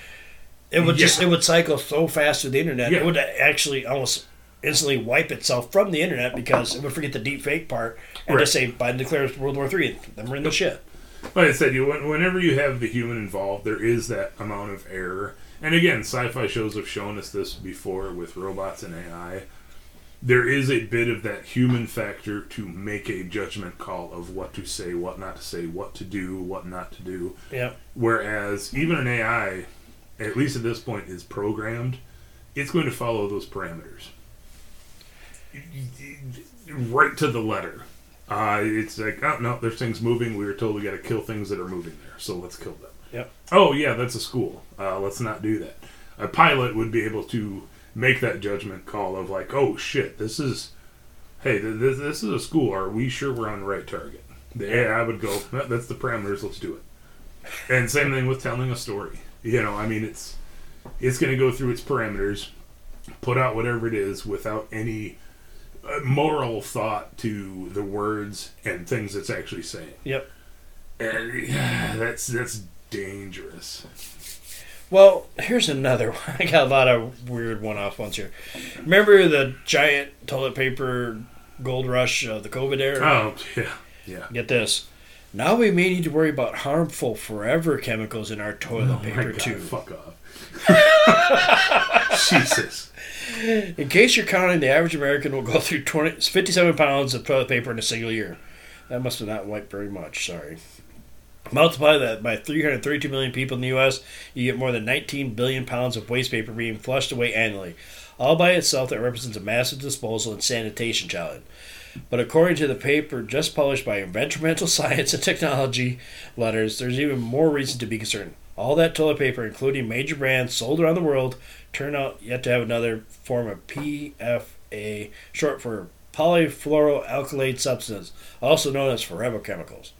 Speaker 1: it would just it would cycle so fast through the internet,
Speaker 2: Yeah.
Speaker 1: it would actually almost instantly wipe itself from the internet because it would forget the deep fake part and
Speaker 2: Right.
Speaker 1: just say Biden declares World War Three, and then we're in the shit.
Speaker 2: Like I said, you whenever you have the human involved, there is that amount of error. And again, sci-fi shows have shown us this before with robots and AI. There is a bit of that human factor to make a judgment call of what to say, what not to say, what to do, what not to do.
Speaker 1: Yeah,
Speaker 2: Whereas even an AI, at least at this point, is programmed. It's going to follow those parameters right to the letter. Uh, it's like, oh no, there's things moving. We were told we got to kill things that are moving there, so let's kill them.
Speaker 1: Yep.
Speaker 2: Oh yeah, that's a school. Uh, let's not do that. A pilot would be able to make that judgment call of like, oh shit, this is, hey, this, this is a school. Are we sure we're on the right target? Yeah, I would go, that's the parameters. Let's do it. And same thing with telling a story. You know, I mean, it's it's going to go through its parameters, put out whatever it is without any uh, moral thought to the words and things it's actually saying.
Speaker 1: yep.
Speaker 2: And that's that's dangerous.
Speaker 1: Well, here's another [LAUGHS] one. I got a lot of weird one-off ones here. Remember the giant toilet paper gold rush of the COVID era?
Speaker 2: Oh yeah, yeah.
Speaker 1: Get this. Now we may need to worry about harmful forever chemicals in our toilet
Speaker 2: Oh
Speaker 1: paper
Speaker 2: God,
Speaker 1: too.
Speaker 2: Fuck off. [LAUGHS] Jesus.
Speaker 1: In case you're counting, the average American will go through 20, 57 pounds of toilet paper in a single year. That must have not wiped very much. Sorry. Multiply that by 332 million people in the U.S., you get more than 19 billion pounds of waste paper being flushed away annually. All by itself, that represents a massive disposal and sanitation challenge. But according to the paper just published by Environmental [LAUGHS] Science and Technology Letters, there's even more reason to be concerned. All that toilet paper, including major brands sold around the world, turn out yet to have another form of PFA, short for polyfluoroalkylate substance, also known as forever chemicals.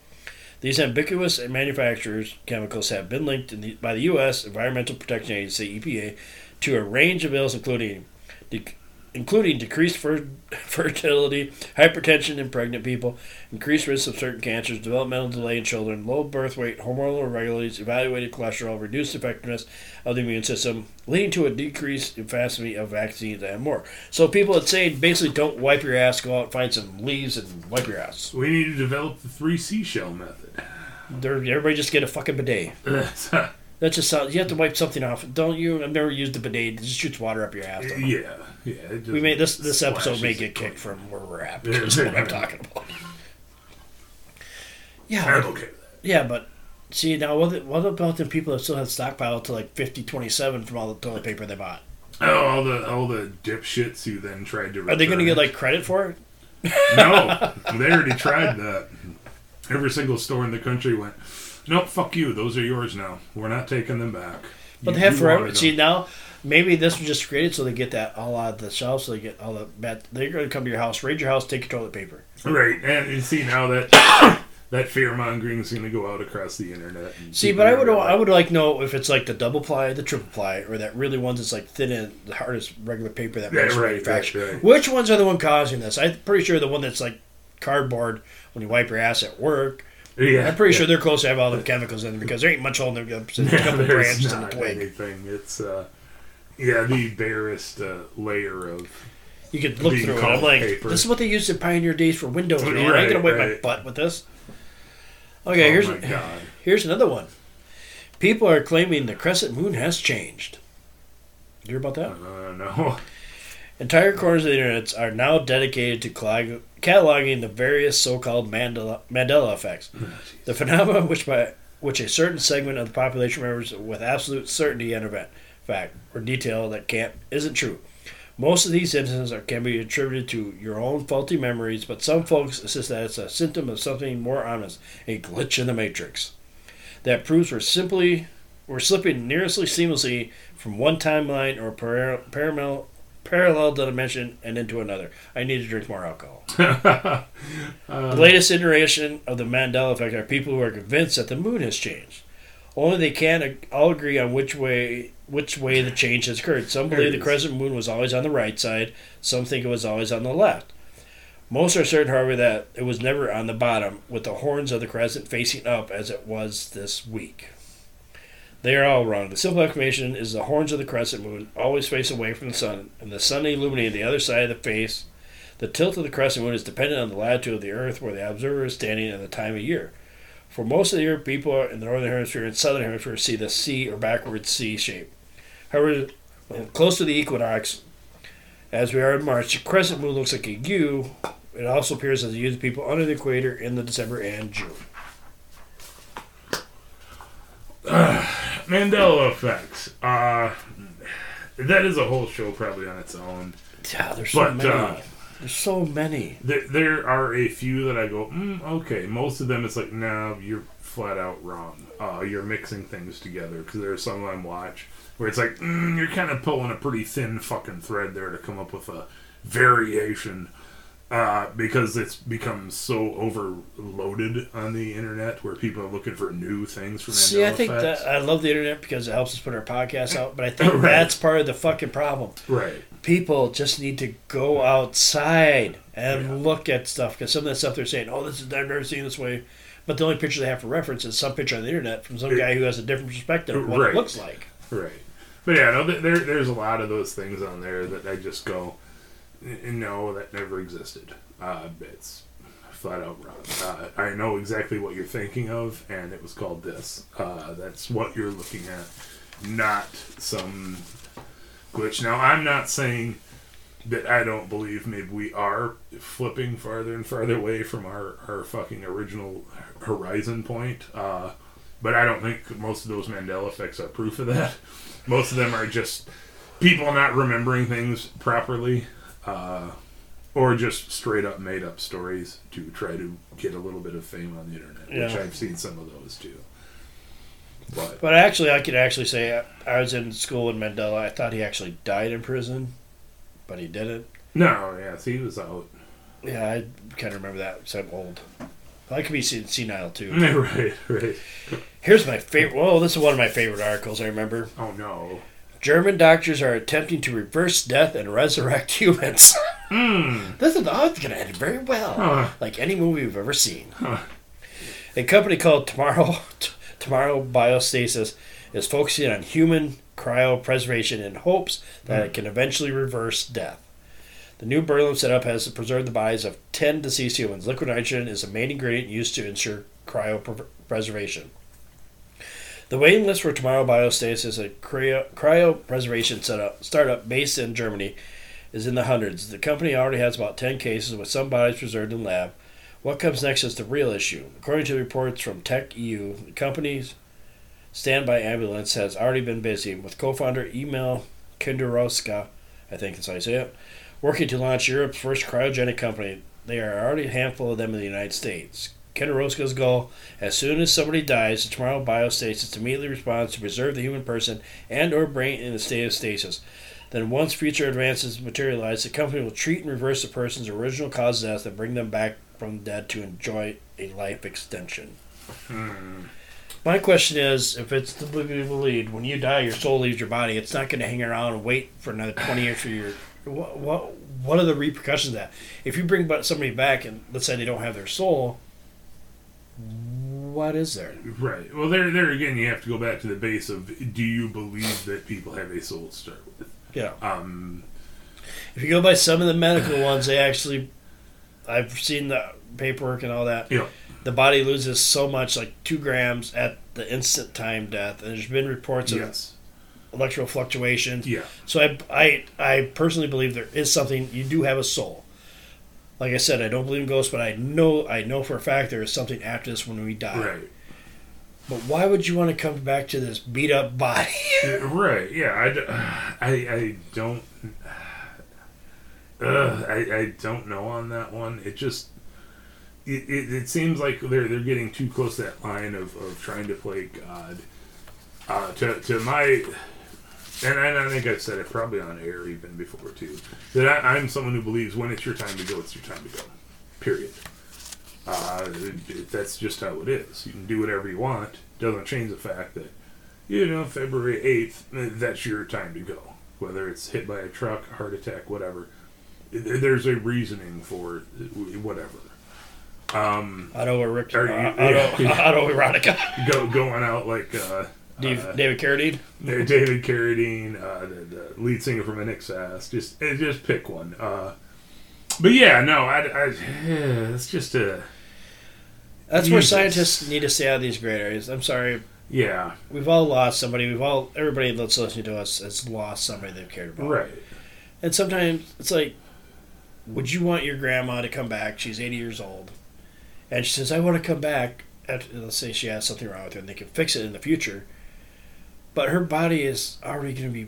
Speaker 1: These ambiguous manufacturers chemicals have been linked in the, by the U.S. Environmental Protection Agency (EPA) to a range of ills, including dec- including decreased fer- [LAUGHS] fertility, hypertension in pregnant people, increased risk of certain cancers, developmental delay in children, low birth weight, hormonal irregularities, evaluated cholesterol, reduced effectiveness of the immune system, leading to a decreased efficacy of vaccines and more. So people that say basically don't wipe your ass, go out and find some leaves and wipe your ass.
Speaker 2: We need to develop the three seashell method.
Speaker 1: They're, everybody just get a fucking bidet. [LAUGHS]
Speaker 2: That's-
Speaker 1: That just sounds. You have to wipe something off. Don't you? I've never used a bidet. It just shoots water up your ass.
Speaker 2: yeah, yeah. just
Speaker 1: We may this this episode may get kicked from where we're at. Because what I'm talking about. Yeah,
Speaker 2: I'm okay with that.
Speaker 1: yeah, but see now, what, what about the people that still have stockpile to like fifty twenty seven from all the toilet paper they bought?
Speaker 2: Oh, all the all the dipshits who then tried to.
Speaker 1: Are they going to get like credit for it?
Speaker 2: no, [LAUGHS] they already tried that. Every single store in the country went, nope, fuck you. Those are yours now. We're not taking them back.
Speaker 1: But
Speaker 2: You-
Speaker 1: they have forever. See now, maybe this was just created so they get that all out of the shelves. So they get all the bad. They're going to come to your house, raid your house, take your toilet paper.
Speaker 2: right? And you see now that that fear mongering is going to go out across the internet. and
Speaker 1: See, but I would I would like know if it's like the double ply, the triple ply, or that really ones that's like thin and the hardest regular paper that
Speaker 2: Yeah, right,
Speaker 1: manufactured.
Speaker 2: right, right.
Speaker 1: Which ones are the one causing this? I'm pretty sure the one that's like cardboard when you wipe your ass at work.
Speaker 2: Yeah,
Speaker 1: I'm pretty
Speaker 2: yeah.
Speaker 1: sure they're close to have all the chemicals in them because there ain't much holding them. [LAUGHS] There's a
Speaker 2: Yeah,
Speaker 1: couple
Speaker 2: there's
Speaker 1: branches and a
Speaker 2: not
Speaker 1: twig.
Speaker 2: anything. It's uh, yeah, the barest uh, layer of
Speaker 1: You could look through it. I'm like,
Speaker 2: paper.
Speaker 1: this is what they used in Pioneer days for Windows. Man, I ain't gonna wipe my butt with this. Okay,
Speaker 2: oh
Speaker 1: here's [LAUGHS] here's another one. People are claiming the crescent moon has changed. You hear about that?
Speaker 2: Uh, no. [LAUGHS]
Speaker 1: Entire corners of the internet are now dedicated to clag- cataloging the various so-called Mandela, Mandela effects, the phenomenon which by which a certain segment of the population remembers with absolute certainty and event, fact, or detail that can't isn't true. Most of these incidents are, can be attributed to your own faulty memories, but some folks insist that it's a symptom of something more honest, a glitch in the matrix. That proves we're simply we're slipping nearly seamlessly from one timeline or par- parallel parallel dimension and into another. I need to drink more alcohol.
Speaker 2: Uh, [LAUGHS]
Speaker 1: the latest iteration of the Mandela effect are people who are convinced that the moon has changed. Only they can't all agree on which way which way the change has occurred. Some believe the crescent moon was always on the right side. Some think it was always on the left. Most are certain, however, that it was never on the bottom, with the horns of the crescent facing up as it was this week. They are all wrong. The simple explanation is the horns of the crescent moon always face away from the sun, and the sun illuminating the other side of the face. The tilt of the crescent moon is dependent on the latitude of the Earth where the observer is standing and the time of year. For most of the year, people in the northern hemisphere and southern hemisphere see the C or backwards C shape. However, when close to the equinox, as we are in March, the crescent moon looks like a U. It also appears as a U to people under the equator in the December and June. [SIGHS]
Speaker 2: Mandela effects. Uh, that is a whole show probably on its own.
Speaker 1: Yeah, there's so
Speaker 2: But,
Speaker 1: many.
Speaker 2: uh,
Speaker 1: there's so many.
Speaker 2: There, there are a few that I go, mm, okay. Most of them, it's like, no, you're flat out wrong. Uh, you're mixing things together because there's some I watch where it's like, mm, you're kind of pulling a pretty thin fucking thread there to come up with a variation. Uh, because it's become so overloaded on the internet where people are looking for new things from
Speaker 1: See, I think
Speaker 2: effects.
Speaker 1: that I love the internet because it helps us put our podcast out, but I [LAUGHS] think
Speaker 2: Right.
Speaker 1: that's part of the fucking problem.
Speaker 2: right.
Speaker 1: People just need to go outside and
Speaker 2: Yeah.
Speaker 1: look at stuff because some of that stuff they're saying, "Oh, this is I've never seen this way," but the only picture they have for reference is some picture on the internet from some guy who has a different perspective of what
Speaker 2: Right.
Speaker 1: it looks like.
Speaker 2: Right. But yeah, no, there, there's a lot of those things on there that I just go, no, that never existed. Uh, it's flat out wrong. Uh, I know exactly what you're thinking of, and it was called this. Uh, that's what you're looking at, not some glitch. Now, I'm not saying that I don't believe maybe we are flipping farther and farther away from our, our fucking original horizon point. Uh, but I don't think most of those Mandela effects are proof of that. Most of them are just people not remembering things properly. Uh, or just straight up made up stories to try to get a little bit of fame on the internet, which I've seen some of those too. But
Speaker 1: But actually, I could actually say I, I was in school in Mandela. I thought he actually died in prison, but he didn't.
Speaker 2: no, yeah, see, he was out.
Speaker 1: Yeah, I kind of remember that because I'm old. I could be senile too. [LAUGHS]
Speaker 2: right, right.
Speaker 1: Here's my favorite. Well, this is one of my favorite articles. I remember.
Speaker 2: Oh no.
Speaker 1: German doctors are attempting to reverse death and resurrect [LAUGHS] humans.
Speaker 2: Hmm.
Speaker 1: this is oh, it's going to end very well,
Speaker 2: Huh.
Speaker 1: like any movie we've ever seen.
Speaker 2: Huh.
Speaker 1: A company called Tomorrow [LAUGHS] Tomorrow Biostasis is focusing on human cryopreservation in hopes that it can eventually reverse death. The new Berlin setup has preserved the bodies of 10 deceased humans. Liquid nitrogen is a main ingredient used to ensure cryopreservation. The waiting list for Tomorrow Biostasis, a cryo, cryopreservation setup, startup based in Germany, is in the hundreds. The company already has about 10 cases with some bodies preserved in lab. What comes next is the real issue. According to reports from Tech EU, the company's standby ambulance has already been busy, with co-founder Emil Kinderowska, I think that's how you say it, working to launch Europe's first cryogenic company. There are already a handful of them in the United States. Kinderowska's goal, as soon as somebody dies, the Tomorrow Biostasis immediately responds to preserve the human person and or brain in a state of stasis. Then once future advances materialize, the company will treat and reverse the person's original cause of death and bring them back from the dead to enjoy a life extension.
Speaker 2: Hmm.
Speaker 1: My question is, if it's the lead, when you die, your soul leaves your body. It's not going to hang around and wait for another twenty years for your. What what what are the repercussions of that? If you bring somebody back and let's say they don't have their soul, what is there?
Speaker 2: Right. Well, there, there again, you have to go back to the base of: Do you believe that people have a soul to start with?
Speaker 1: Yeah.
Speaker 2: Um,
Speaker 1: If you go by some of the medical ones, they actually, I've seen the paperwork and all that.
Speaker 2: Yeah.
Speaker 1: The body loses so much, like two grams at the instant time death, and there's been reports of
Speaker 2: yes.
Speaker 1: electrical fluctuations.
Speaker 2: Yeah.
Speaker 1: So I, I, I personally believe there is something. You do have a soul. Like I said, I don't believe in ghosts, but I know, I know for a fact there is something after this when we die.
Speaker 2: Right.
Speaker 1: But why would you want to come back to this beat up body?
Speaker 2: Yeah, Right. Yeah. I don't. Uh, I, I don't know on that one. It just. It, it, it seems like they're they're getting too close to that line of, of trying to play God. Uh, to to my, and I, I think I've said it probably on air even before too. That I, I'm someone who believes when it's your time to go, it's your time to go. Period. Uh, that's just how it is. You can do whatever you want. Doesn't change the fact that you know, February 8th, that's your time to go. Whether it's hit by a truck, heart attack, whatever. There's a reasoning for whatever. Um,
Speaker 1: Auto
Speaker 2: you-
Speaker 1: auto,
Speaker 2: yeah. [LAUGHS]
Speaker 1: autoerotica.
Speaker 2: go, going out like uh,
Speaker 1: Dave,
Speaker 2: uh,
Speaker 1: David Carradine.
Speaker 2: David Carradine, uh, the, the lead singer from INXS. Just eh, just pick one. Uh, but yeah, no, I, I it's just a
Speaker 1: That's where
Speaker 2: Jesus.
Speaker 1: scientists need to stay out of these gray areas. I'm sorry,
Speaker 2: yeah,
Speaker 1: we've all lost somebody. We've all everybody that's listening to us has lost somebody they've cared about.
Speaker 2: right.
Speaker 1: And sometimes it's like, would you want your grandma to come back? She's 80 years old, and she says, "I want to come back." After, let's say she has something wrong with her, and they can fix it in the future. But her body is already going to be.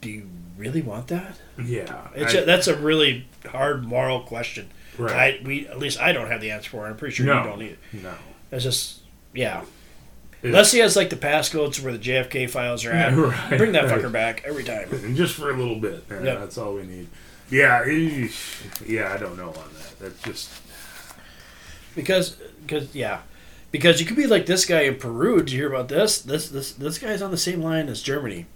Speaker 1: Do you really want that?
Speaker 2: Yeah,
Speaker 1: It's
Speaker 2: I-
Speaker 1: a, that's a really hard moral question.
Speaker 2: right.
Speaker 1: I we at least I don't have the answer for. it. I'm pretty sure
Speaker 2: No.
Speaker 1: you don't either.
Speaker 2: no,
Speaker 1: It's just yeah.
Speaker 2: It-
Speaker 1: Unless he has like the passcodes where the JFK files are at, [LAUGHS]
Speaker 2: Right,
Speaker 1: bring that
Speaker 2: right.
Speaker 1: fucker [LAUGHS] back every time.
Speaker 2: And just for a little bit. Yeah,
Speaker 1: Yep.
Speaker 2: That's all we need. Yeah, yeah, I don't know on that. That's just
Speaker 1: Because, because yeah, because you could be like this guy in Peru. Did you hear about this? This this this guy's on the same line as Germany.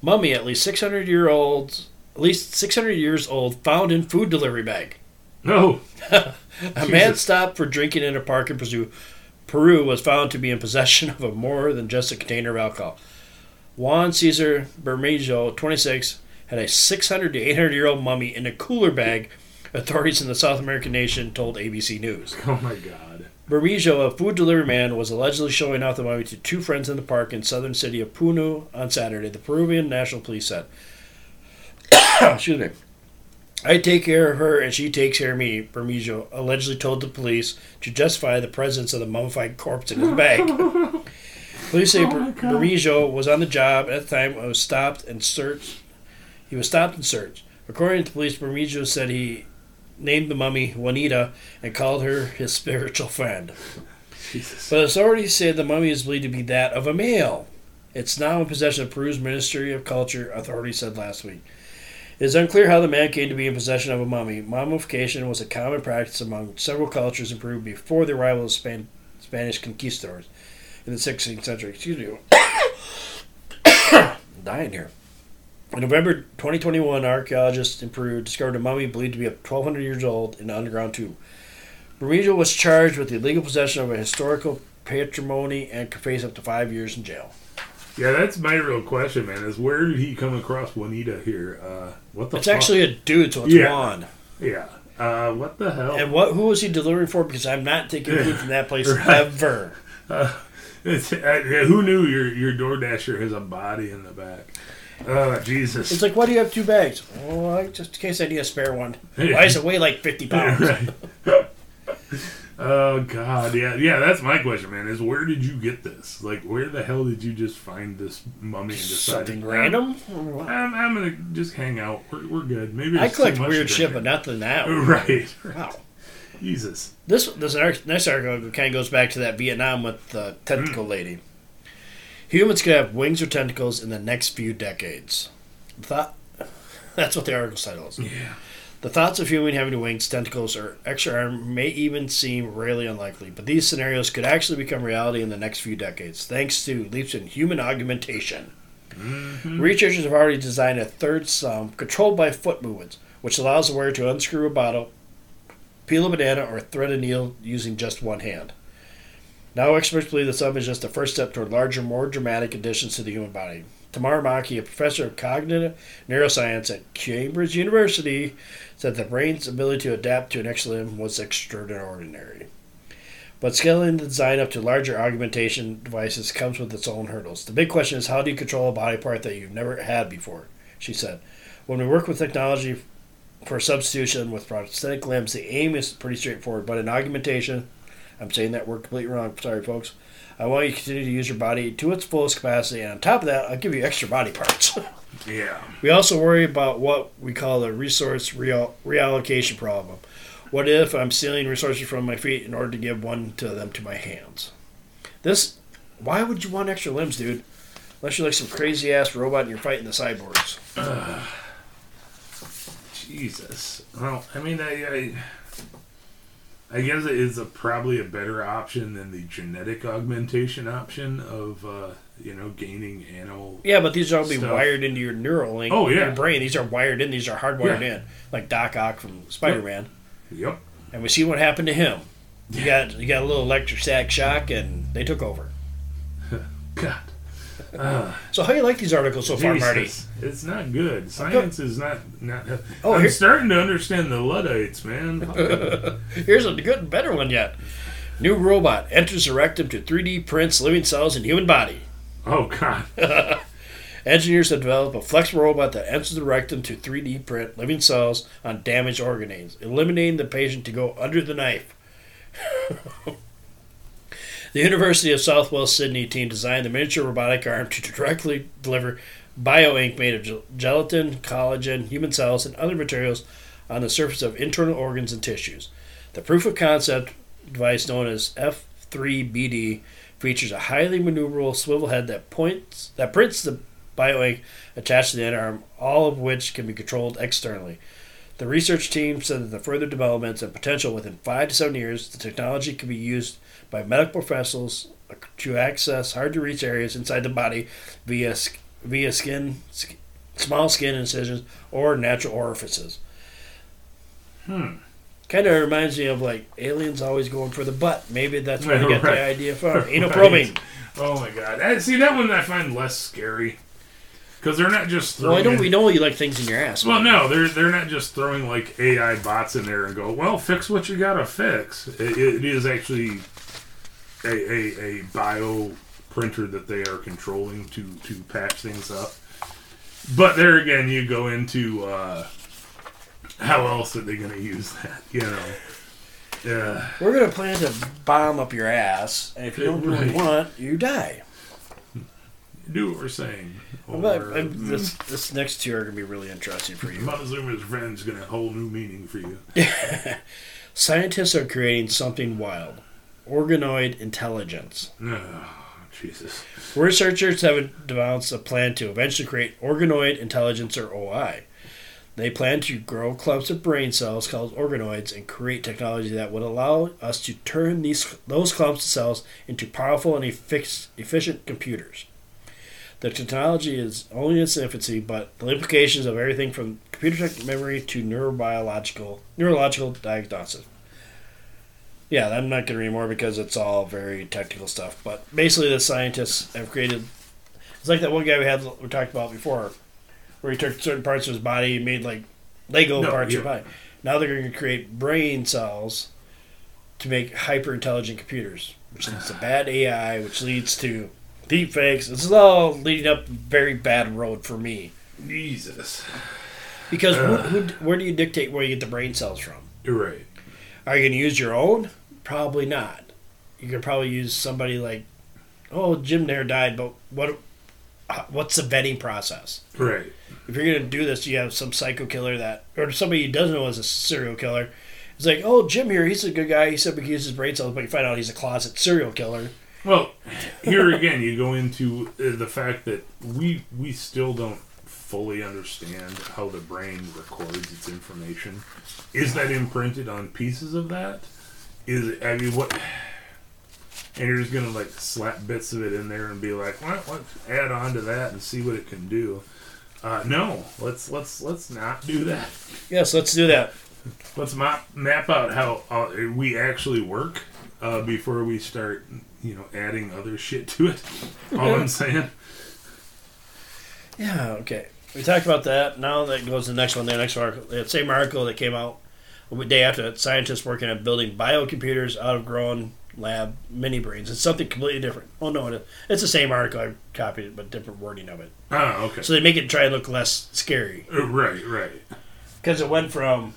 Speaker 1: Mummy, at least six hundred year old, at least six hundred years old, found in food delivery bag.
Speaker 2: no. [LAUGHS]
Speaker 1: A man stopped for drinking in a park in Peru. Peru was found to be in possession of a more than just a container of alcohol. Juan Cesar Bermejo, 26, had a 600 to 800 year old mummy in a cooler bag authorities in the South American nation told ABC News.
Speaker 2: Oh my god.
Speaker 1: Bermejo, a food delivery man, was allegedly showing off the mummy to two friends in the park in southern city of Puno on Saturday, the Peruvian National Police said. [COUGHS] Excuse me. I take care of her and she takes care of me, Bermejo allegedly told the police to justify the presence of the mummified corpse in his bag. [LAUGHS] police say
Speaker 2: Oh
Speaker 1: Ber-
Speaker 2: my God.
Speaker 1: Bermejo was on the job at the time and was stopped and searched. He was stopped and searched. According to police, Bermejo said he named the mummy Juanita and called her his spiritual friend.
Speaker 2: Jesus.
Speaker 1: But authorities say the mummy is believed to be that of a male. It's now in possession of Peru's Ministry of Culture, authorities said last week. It is unclear how the man came to be in possession of a mummy. Mummification was a common practice among several cultures in Peru before the arrival of Span- Spanish conquistadors in the 16th century. Excuse me. [COUGHS] I'm dying here. In November 2021, archaeologists in Peru discovered a mummy believed to be 1,200 years old in an underground tomb. Bermejo was charged with the illegal possession of a historical patrimony and could face up to five years in jail.
Speaker 2: Yeah, that's my real question, man. Is where did he come across Juanita here? Uh, what the?
Speaker 1: It's
Speaker 2: fuck?
Speaker 1: actually a dude, so it's
Speaker 2: Yeah.
Speaker 1: Juan.
Speaker 2: yeah. Uh, what the hell?
Speaker 1: And what? Who was he delivering for? Because I'm not taking food from that place [LAUGHS]
Speaker 2: Right.
Speaker 1: ever.
Speaker 2: Uh, uh, who knew your your DoorDasher has a body in the back? Oh Jesus!
Speaker 1: It's like, why do you have two bags? Oh, I- just in case I need a spare one. Why does it weigh like 50 [LAUGHS] pounds?
Speaker 2: Right. [LAUGHS] oh God, yeah, yeah. That's my question, man. Is where did you get this? Like, where the hell did you just find this mummy and decide
Speaker 1: Something
Speaker 2: "I'm-
Speaker 1: random?
Speaker 2: I'm, I'm gonna just hang out. We're, we're good. Maybe
Speaker 1: I collect weird shit, but nothing that. [LAUGHS]
Speaker 2: right.
Speaker 1: Wow.
Speaker 2: Jesus.
Speaker 1: This this next article kind of goes back to that Vietnam with the tentacle mm. lady. Humans could have wings or tentacles in the next few decades. Thought [LAUGHS] that's what the article title is.
Speaker 2: Yeah.
Speaker 1: The thoughts of human having wings, tentacles, or extra arm may even seem really unlikely, but these scenarios could actually become reality in the next few decades, thanks to leaps in human augmentation. Mm-hmm. Researchers have already designed a third thumb controlled by foot movements, which allows the wearer to unscrew a bottle, peel a banana, or thread a needle using just one hand. Now, experts believe the thumb is just the first step toward larger, more dramatic additions to the human body. Tamar Makin, a professor of cognitive neuroscience at Cambridge University, said the brain's ability to adapt to an extra limb was extraordinary. But scaling the design up to larger augmentation devices comes with its own hurdles. The big question is how do you control a body part that you've never had before? She said. When we work with technology for substitution with prosthetic limbs, the aim is pretty straightforward. But in augmentation, I'm saying that word completely wrong. Sorry, folks. I want you to continue to use your body to its fullest capacity, and on top of that, I'll give you extra body parts. [LAUGHS]
Speaker 2: Yeah.
Speaker 1: we also worry about what we call the resource real, reallocation problem. What if I'm stealing resources from my feet in order to give one to them to my hands? This, why would you want extra limbs, dude? Unless you're like some crazy ass robot and you're fighting the cyborgs. [SIGHS]
Speaker 2: Jesus. Well, I mean, I, I, I guess it is a, probably a better option than the genetic augmentation option of, uh, you know, gaining animal.
Speaker 1: Yeah, but these are all be wired into your neural link,
Speaker 2: Oh, yeah.
Speaker 1: your brain. These are wired in. These are hardwired
Speaker 2: Yeah.
Speaker 1: in, like Doc Ock from Spider Man.
Speaker 2: Yep.
Speaker 1: And we see what happened to him. You got you got a little electrostatic shock, and they took over. [LAUGHS]
Speaker 2: God. Uh,
Speaker 1: So how you like these articles so far, Marty?
Speaker 2: Jesus. It's not good. Science is not not.
Speaker 1: Oh,
Speaker 2: I'm
Speaker 1: here-
Speaker 2: starting to understand the Luddites, man. [LAUGHS]
Speaker 1: Here's a good, better one yet. New robot enters the rectum to 3D prints living cells in human body.
Speaker 2: oh God. [LAUGHS]
Speaker 1: Engineers have developed a flexible robot that enters the rectum to 3D print living cells on damaged organs, eliminating the patient to go under the knife. [LAUGHS] the University of Southwest Sydney team designed the miniature robotic arm to directly deliver bioink made of gel- gelatin, collagen, human cells, and other materials on the surface of internal organs and tissues. The proof of concept device known as F3BD features a highly maneuverable swivel head that points that prints the bioink attached to the end arm, all of which can be controlled externally. The research team said that the further developments and potential within five to seven years, the technology can be used by medical professionals to access hard to reach areas inside the body via via skin, sk- small skin incisions, or natural orifices.
Speaker 2: Hmm.
Speaker 1: Kind of reminds me of like aliens always going for the butt. Maybe that's where you get
Speaker 2: Right.
Speaker 1: the idea from. Anal [LAUGHS]
Speaker 2: Right.
Speaker 1: probing.
Speaker 2: Oh my God. I, see that one I find less scary. because they're not just throwing.
Speaker 1: Well, I don't.
Speaker 2: in-
Speaker 1: We know you like things in your ass.
Speaker 2: Well, no, they're they're not just throwing like AI bots in there and go, well, fix what you gotta fix. It, it is actually a, a, a bio printer that they are controlling to to patch things up. But there again, you go into uh, how else are they going to use that? You know, yeah,
Speaker 1: We're gonna plan to bomb up your ass, and if you don't do what you
Speaker 2: Right.
Speaker 1: want, you die.
Speaker 2: do what we're saying. Or,
Speaker 1: uh, this this next two are gonna be really interesting for you.
Speaker 2: Montezuma's friend's going to hold new meaning for you. [LAUGHS]
Speaker 1: Scientists are creating something wild: organoid intelligence.
Speaker 2: Oh, Jesus.
Speaker 1: Researchers have developed a plan to eventually create organoid intelligence, or OI. They plan to grow clumps of brain cells called organoids and create technology that would allow us to turn these those clumps of cells into powerful and effic- efficient computers. The technology is only in its infancy, but the implications of everything from computer memory to neurobiological neurological diagnosis. Yeah, I'm not going to read more because it's all very technical stuff. But basically, the scientists have created. It's like that one guy we had we talked about before, where he took certain parts of his body and made like Lego
Speaker 2: No,
Speaker 1: parts of
Speaker 2: yeah.
Speaker 1: your body. Now they're going to create brain cells to make hyper intelligent computers, which leads to bad AI, which leads to deep fakes. This is all leading up a very bad road for me.
Speaker 2: Jesus.
Speaker 1: Because who,
Speaker 2: uh.
Speaker 1: who, where do you dictate where you get the brain cells from?
Speaker 2: You're right.
Speaker 1: Are you going to use your own? Probably not. You could probably use somebody like, oh, Jim there died, but what? uh, What's the vetting process?
Speaker 2: Right.
Speaker 1: If you're going to do this, you have some psycho killer that, or somebody you doesn't know is a serial killer. It's like, oh, Jim here, he's a good guy. He said we can use his brain cells, but you find out he's a closet serial killer.
Speaker 2: Well, here again, you go into uh, the fact that we we still don't fully understand how the brain records its information. Is that imprinted on pieces of that? Is it, I mean, what? And you're just gonna like slap bits of it in there and be like, well, let's add on to that and see what it can do. Uh, no, let's let's let's not do that.
Speaker 1: Yes, let's do that.
Speaker 2: Let's map map out how uh, we actually work uh, before we start, you know, adding other shit to it. [LAUGHS] All I'm saying.
Speaker 1: Yeah, okay. We talked about that. Now that goes to the next one. The next article, that same article that came out day after that. Scientists working on building biocomputers out of grown lab mini brains. It's something completely different. Oh no, it's the same article. I copied it, but different wording of it.
Speaker 2: Oh, okay.
Speaker 1: So they make it try and look less scary
Speaker 2: Uh, right, right.
Speaker 1: because it went from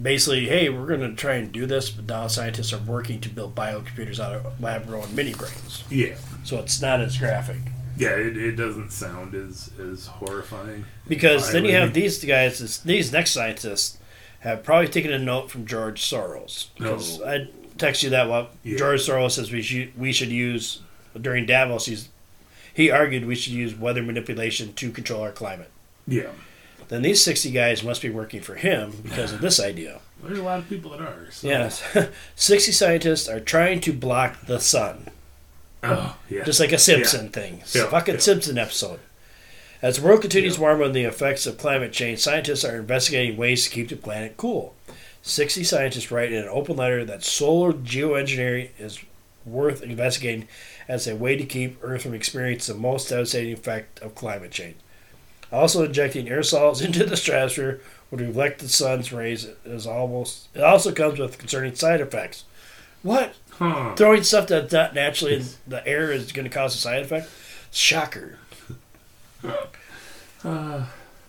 Speaker 1: basically, hey, we're going to try and do this, but now scientists are working to build biocomputers out of lab grown mini brains.
Speaker 2: Yeah,
Speaker 1: So it's not as graphic.
Speaker 2: yeah. It, it doesn't sound as as horrifying.
Speaker 1: Because then you have these guys, these next scientists, have probably taken a note from George Soros. Because. I text you that what
Speaker 2: Yeah.
Speaker 1: George Soros says we should we should use during Davos. He's he argued we should use weather manipulation to control our climate.
Speaker 2: Yeah,
Speaker 1: Then these sixty guys must be working for him because of this idea. [LAUGHS]
Speaker 2: there's a lot of people that are. So.
Speaker 1: Yes, [LAUGHS] sixty scientists are trying to block the sun,
Speaker 2: Oh, yeah.
Speaker 1: just like a Simpson thing.
Speaker 2: Yeah,
Speaker 1: fucking
Speaker 2: yeah.
Speaker 1: Simpson episode. As the world continues
Speaker 2: Yeah.
Speaker 1: warming the effects of climate change, scientists are investigating ways to keep the planet cool. 60 scientists write in an open letter that solar geoengineering is worth investigating as a way to keep Earth from experiencing the most devastating effect of climate change. Also, injecting aerosols [LAUGHS] into the stratosphere would reflect the sun's rays is almost. It also comes with concerning side effects. What?
Speaker 2: huh.
Speaker 1: Throwing stuff that's not naturally in the air is going to cause a side effect? Shocker.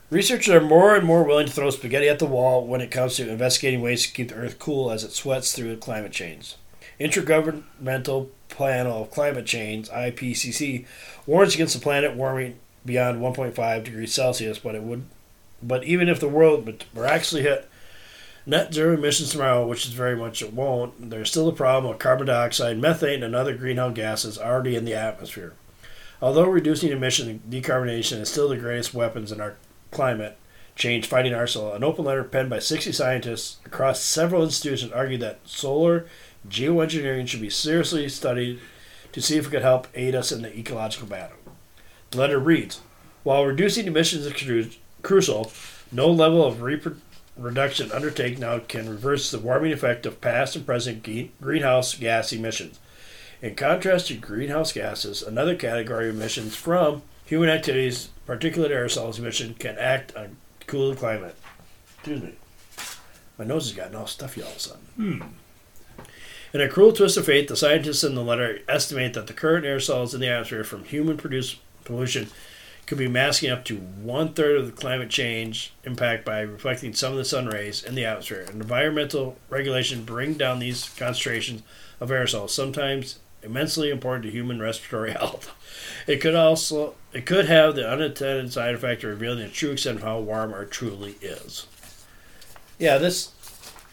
Speaker 1: Researchers are more and more willing to throw spaghetti at the wall when it comes to investigating ways to keep the Earth cool as it sweats through climate change. Intergovernmental Panel of Climate Change (IPCC) warns against the planet warming beyond 1.5 degrees Celsius, but it would, but even if the world were actually hit net zero emissions tomorrow, which is very much it won't, there's still the problem of carbon dioxide, methane, and other greenhouse gases already in the atmosphere. Although reducing emissions and decarbonation is still the greatest weapons in our climate change fighting arsenal, an open letter penned by 60 scientists across several institutions argued that solar geoengineering should be seriously studied to see if it could help aid us in the ecological battle. The letter reads While reducing emissions is cru- crucial, no level of reduction undertaken now can reverse the warming effect of past and present greenhouse gas emissions. In contrast to greenhouse gases, another category of emissions from human activities particulate aerosols emission can act on cool the climate. Excuse me. My nose has gotten all stuffy all of a sudden.
Speaker 2: Hmm.
Speaker 1: In a cruel twist of fate, the scientists in the letter estimate that the current aerosols in the atmosphere from human produced pollution could be masking up to one third of the climate change impact by reflecting some of the sun rays in the atmosphere. And environmental regulation bring down these concentrations of aerosols, sometimes immensely important to human respiratory [LAUGHS] health. It could also it could have the unintended side effect of revealing the true extent of how warm our truly is. Yeah, this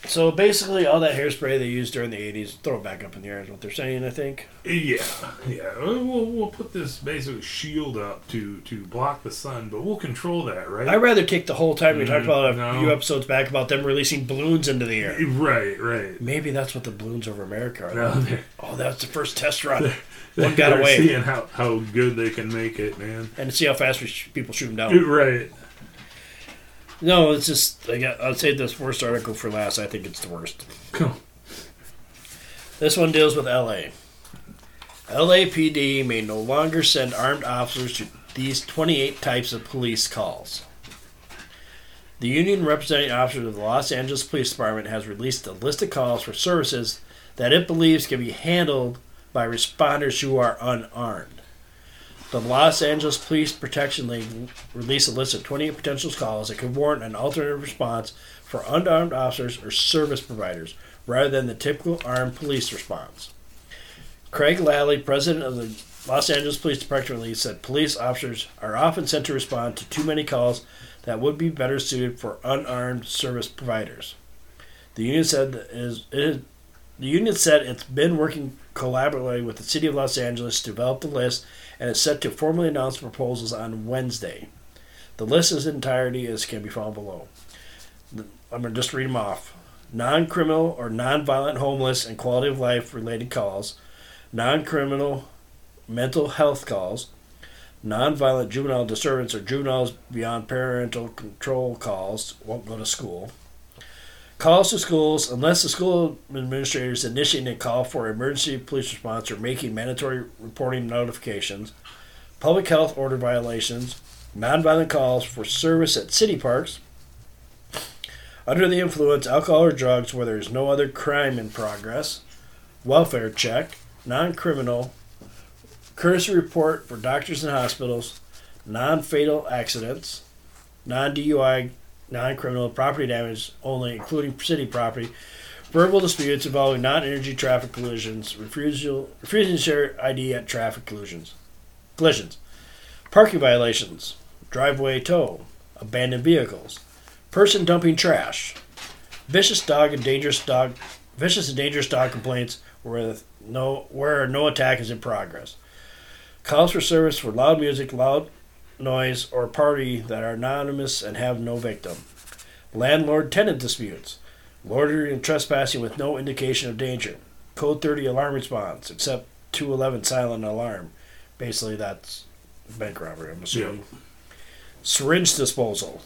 Speaker 1: so basically, all that hairspray they used during the '80s, throw it back up in the air is what they're saying. I think.
Speaker 2: Yeah, yeah. We'll, we'll put this basically shield up to to block the sun, but we'll control that, right?
Speaker 1: I'd rather take the whole time we talked mm-hmm. about a
Speaker 2: no.
Speaker 1: few episodes back about them releasing balloons into the air.
Speaker 2: Right, right.
Speaker 1: Maybe that's what the balloons over America are.
Speaker 2: No,
Speaker 1: Oh, that's the first test run. One got away.
Speaker 2: Seeing how, how good they can make it, man.
Speaker 1: and see how fast sh- people shoot them down.
Speaker 2: Right.
Speaker 1: No, it's just I got. I'll save this worst article for last. I think it's the worst.
Speaker 2: Cool.
Speaker 1: This one deals with L.A. LAPD may no longer send armed officers to these 28 types of police calls. The union representing officers of the Los Angeles Police Department has released a list of calls for services that it believes can be handled by responders who are unarmed. The Los Angeles Police Protection League released a list of 28 potential calls that could warrant an alternative response for unarmed officers or service providers rather than the typical armed police response. Craig Lally, president of the Los Angeles Police Department, release said police officers are often sent to respond to too many calls that would be better suited for unarmed service providers. The union said that is, the union said it's been working collaboratively with the city of Los Angeles to develop the list and is set to formally announce proposals on Wednesday. The list in entirety is can be found below. I'm going to just read them off. Non-criminal or non-violent homeless and quality of life related calls, non-criminal mental health calls, non-violent juvenile disturbance or juveniles beyond parental control calls won't go to school. Calls to schools unless the school administrator is initiating a call for emergency police response or making mandatory reporting notifications. Public health order violations, nonviolent calls for service at city parks. Under the influence, alcohol or drugs where there is no other crime in progress. Welfare check, non-criminal, courtesy report for doctors and hospitals, non-fatal accidents, non-DUI non-criminal property damage only, including city property, verbal disputes involving non-energy traffic collisions, refusal refusing to share ID at traffic collisions, collisions, parking violations, driveway tow, abandoned vehicles, person dumping trash, vicious dog and dangerous dog, vicious and dangerous dog complaints where no where no attack is in progress. Calls for service for loud music, loud noise, or party that are anonymous and have no victim. Landlord tenant disputes. Loitering and trespassing with no indication of danger. Code 30 alarm response, except 211 silent alarm. Basically, that's bank robbery, I'm assuming. Syringe disposal.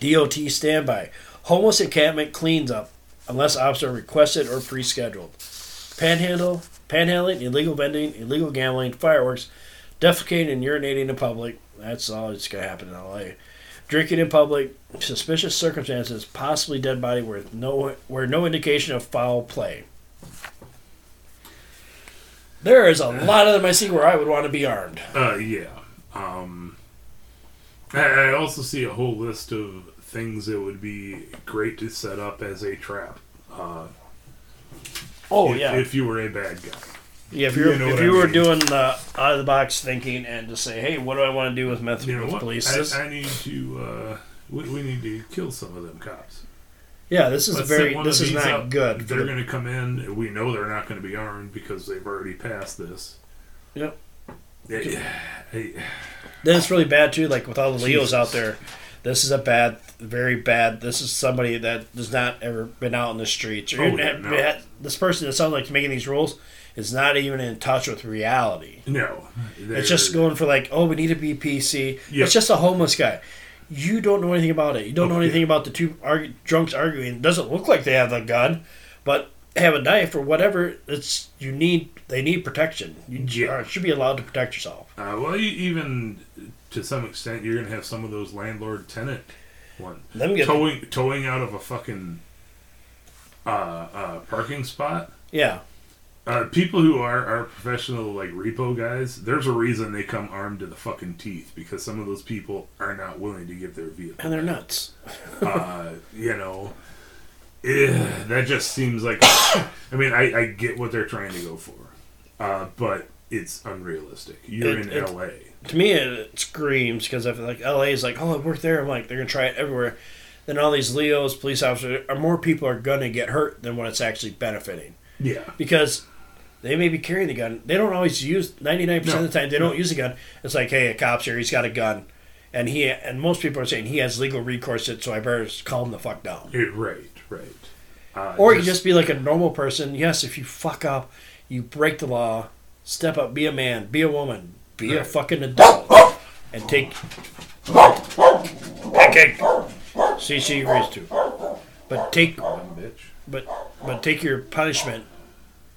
Speaker 1: DOT standby. Homeless encampment cleans up unless officer requested or pre scheduled. Panhandle, panhandling, illegal vending, illegal gambling, fireworks, defecating and urinating in public. That's all that's going to happen in LA. Drinking in public, suspicious circumstances, possibly dead body where no where no indication of foul play. There is a lot of them I see where I would want to be armed.
Speaker 2: Uh, yeah. Um, I, I also see a whole list of things that would be great to set up as a trap. Uh,
Speaker 1: Oh
Speaker 2: if,
Speaker 1: yeah,
Speaker 2: if you were a bad guy.
Speaker 1: Yeah. If you're
Speaker 2: you know
Speaker 1: if you
Speaker 2: I
Speaker 1: were
Speaker 2: mean.
Speaker 1: doing the out of the box thinking and just say, hey, what do I want to do with meth
Speaker 2: You know
Speaker 1: with police? This-
Speaker 2: I, I need to. Uh, we, we need to kill some of them cops.
Speaker 1: yeah, this is
Speaker 2: Let's
Speaker 1: very this is not
Speaker 2: up.
Speaker 1: good.
Speaker 2: They're
Speaker 1: the-
Speaker 2: going to come in. We know they're not going to be armed because they've already passed this.
Speaker 1: Yep.
Speaker 2: Yeah,
Speaker 1: Then it's really bad too. Like with all the Leos
Speaker 2: Jesus.
Speaker 1: out there, this is a bad, very bad. This is somebody that has not ever been out in the streets. Or
Speaker 2: Oh, yeah, no.
Speaker 1: this person that sounds like making these rules is not even in touch with reality.
Speaker 2: no.
Speaker 1: It's just going for like, oh, we need to be PC.
Speaker 2: Yeah.
Speaker 1: It's just a homeless guy. You don't know anything about it. You don't know anything about the two argu- drunks arguing. It doesn't look like they have a gun, but have a knife or whatever, it's you need. They need protection. You
Speaker 2: Yeah.
Speaker 1: uh, should be allowed to protect yourself.
Speaker 2: Uh, well, even to some extent, you're gonna have some of those landlord tenant
Speaker 1: get
Speaker 2: towing towing out of a fucking uh, uh, parking spot.
Speaker 1: yeah.
Speaker 2: Uh, people who are, are professional like repo guys, there's a reason they come armed to the fucking teeth because some of those people are not willing to give their vehicle.
Speaker 1: And they're nuts. [LAUGHS]
Speaker 2: uh, you know, eh, that just seems like. [COUGHS] I mean, I, I get what they're trying to go for, uh, but it's unrealistic. You're
Speaker 1: It-
Speaker 2: in
Speaker 1: it-
Speaker 2: LA.
Speaker 1: To me, it, it screams because I feel like LA is like, oh, I work there. I'm like, they're gonna try it everywhere. Then all these Leos, police officers, or more people are gonna get hurt than what it's actually benefiting
Speaker 2: Yeah,
Speaker 1: because they may be carrying the gun. They don't always use. Ninety nine percent of the time, they don't use a gun. It's like, hey, a cop's here. He's got a gun, and he and most people are saying he has legal recourse. It so I better just calm the fuck down.
Speaker 2: right, right. Uh,
Speaker 1: Or you just be like a normal person. Yes, if you fuck up, you break the law, step up, be a man, be a woman, be a fucking adult, and take. Okay. See, she agrees to. But take,
Speaker 2: bitch.
Speaker 1: but but take your punishment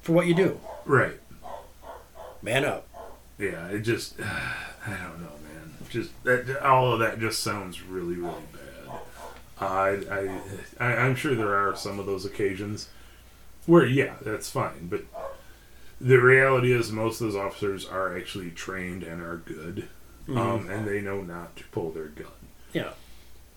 Speaker 1: for what you do.
Speaker 2: Right.
Speaker 1: Man up.
Speaker 2: Yeah, it just [SIGHS] I don't know, man. Just that all of that just sounds really, really bad. I, I, I I'm sure there are some of those occasions where yeah, that's fine, but the reality is most of those officers are actually trained and are good, um, and they know not to pull their gun.
Speaker 1: Yeah.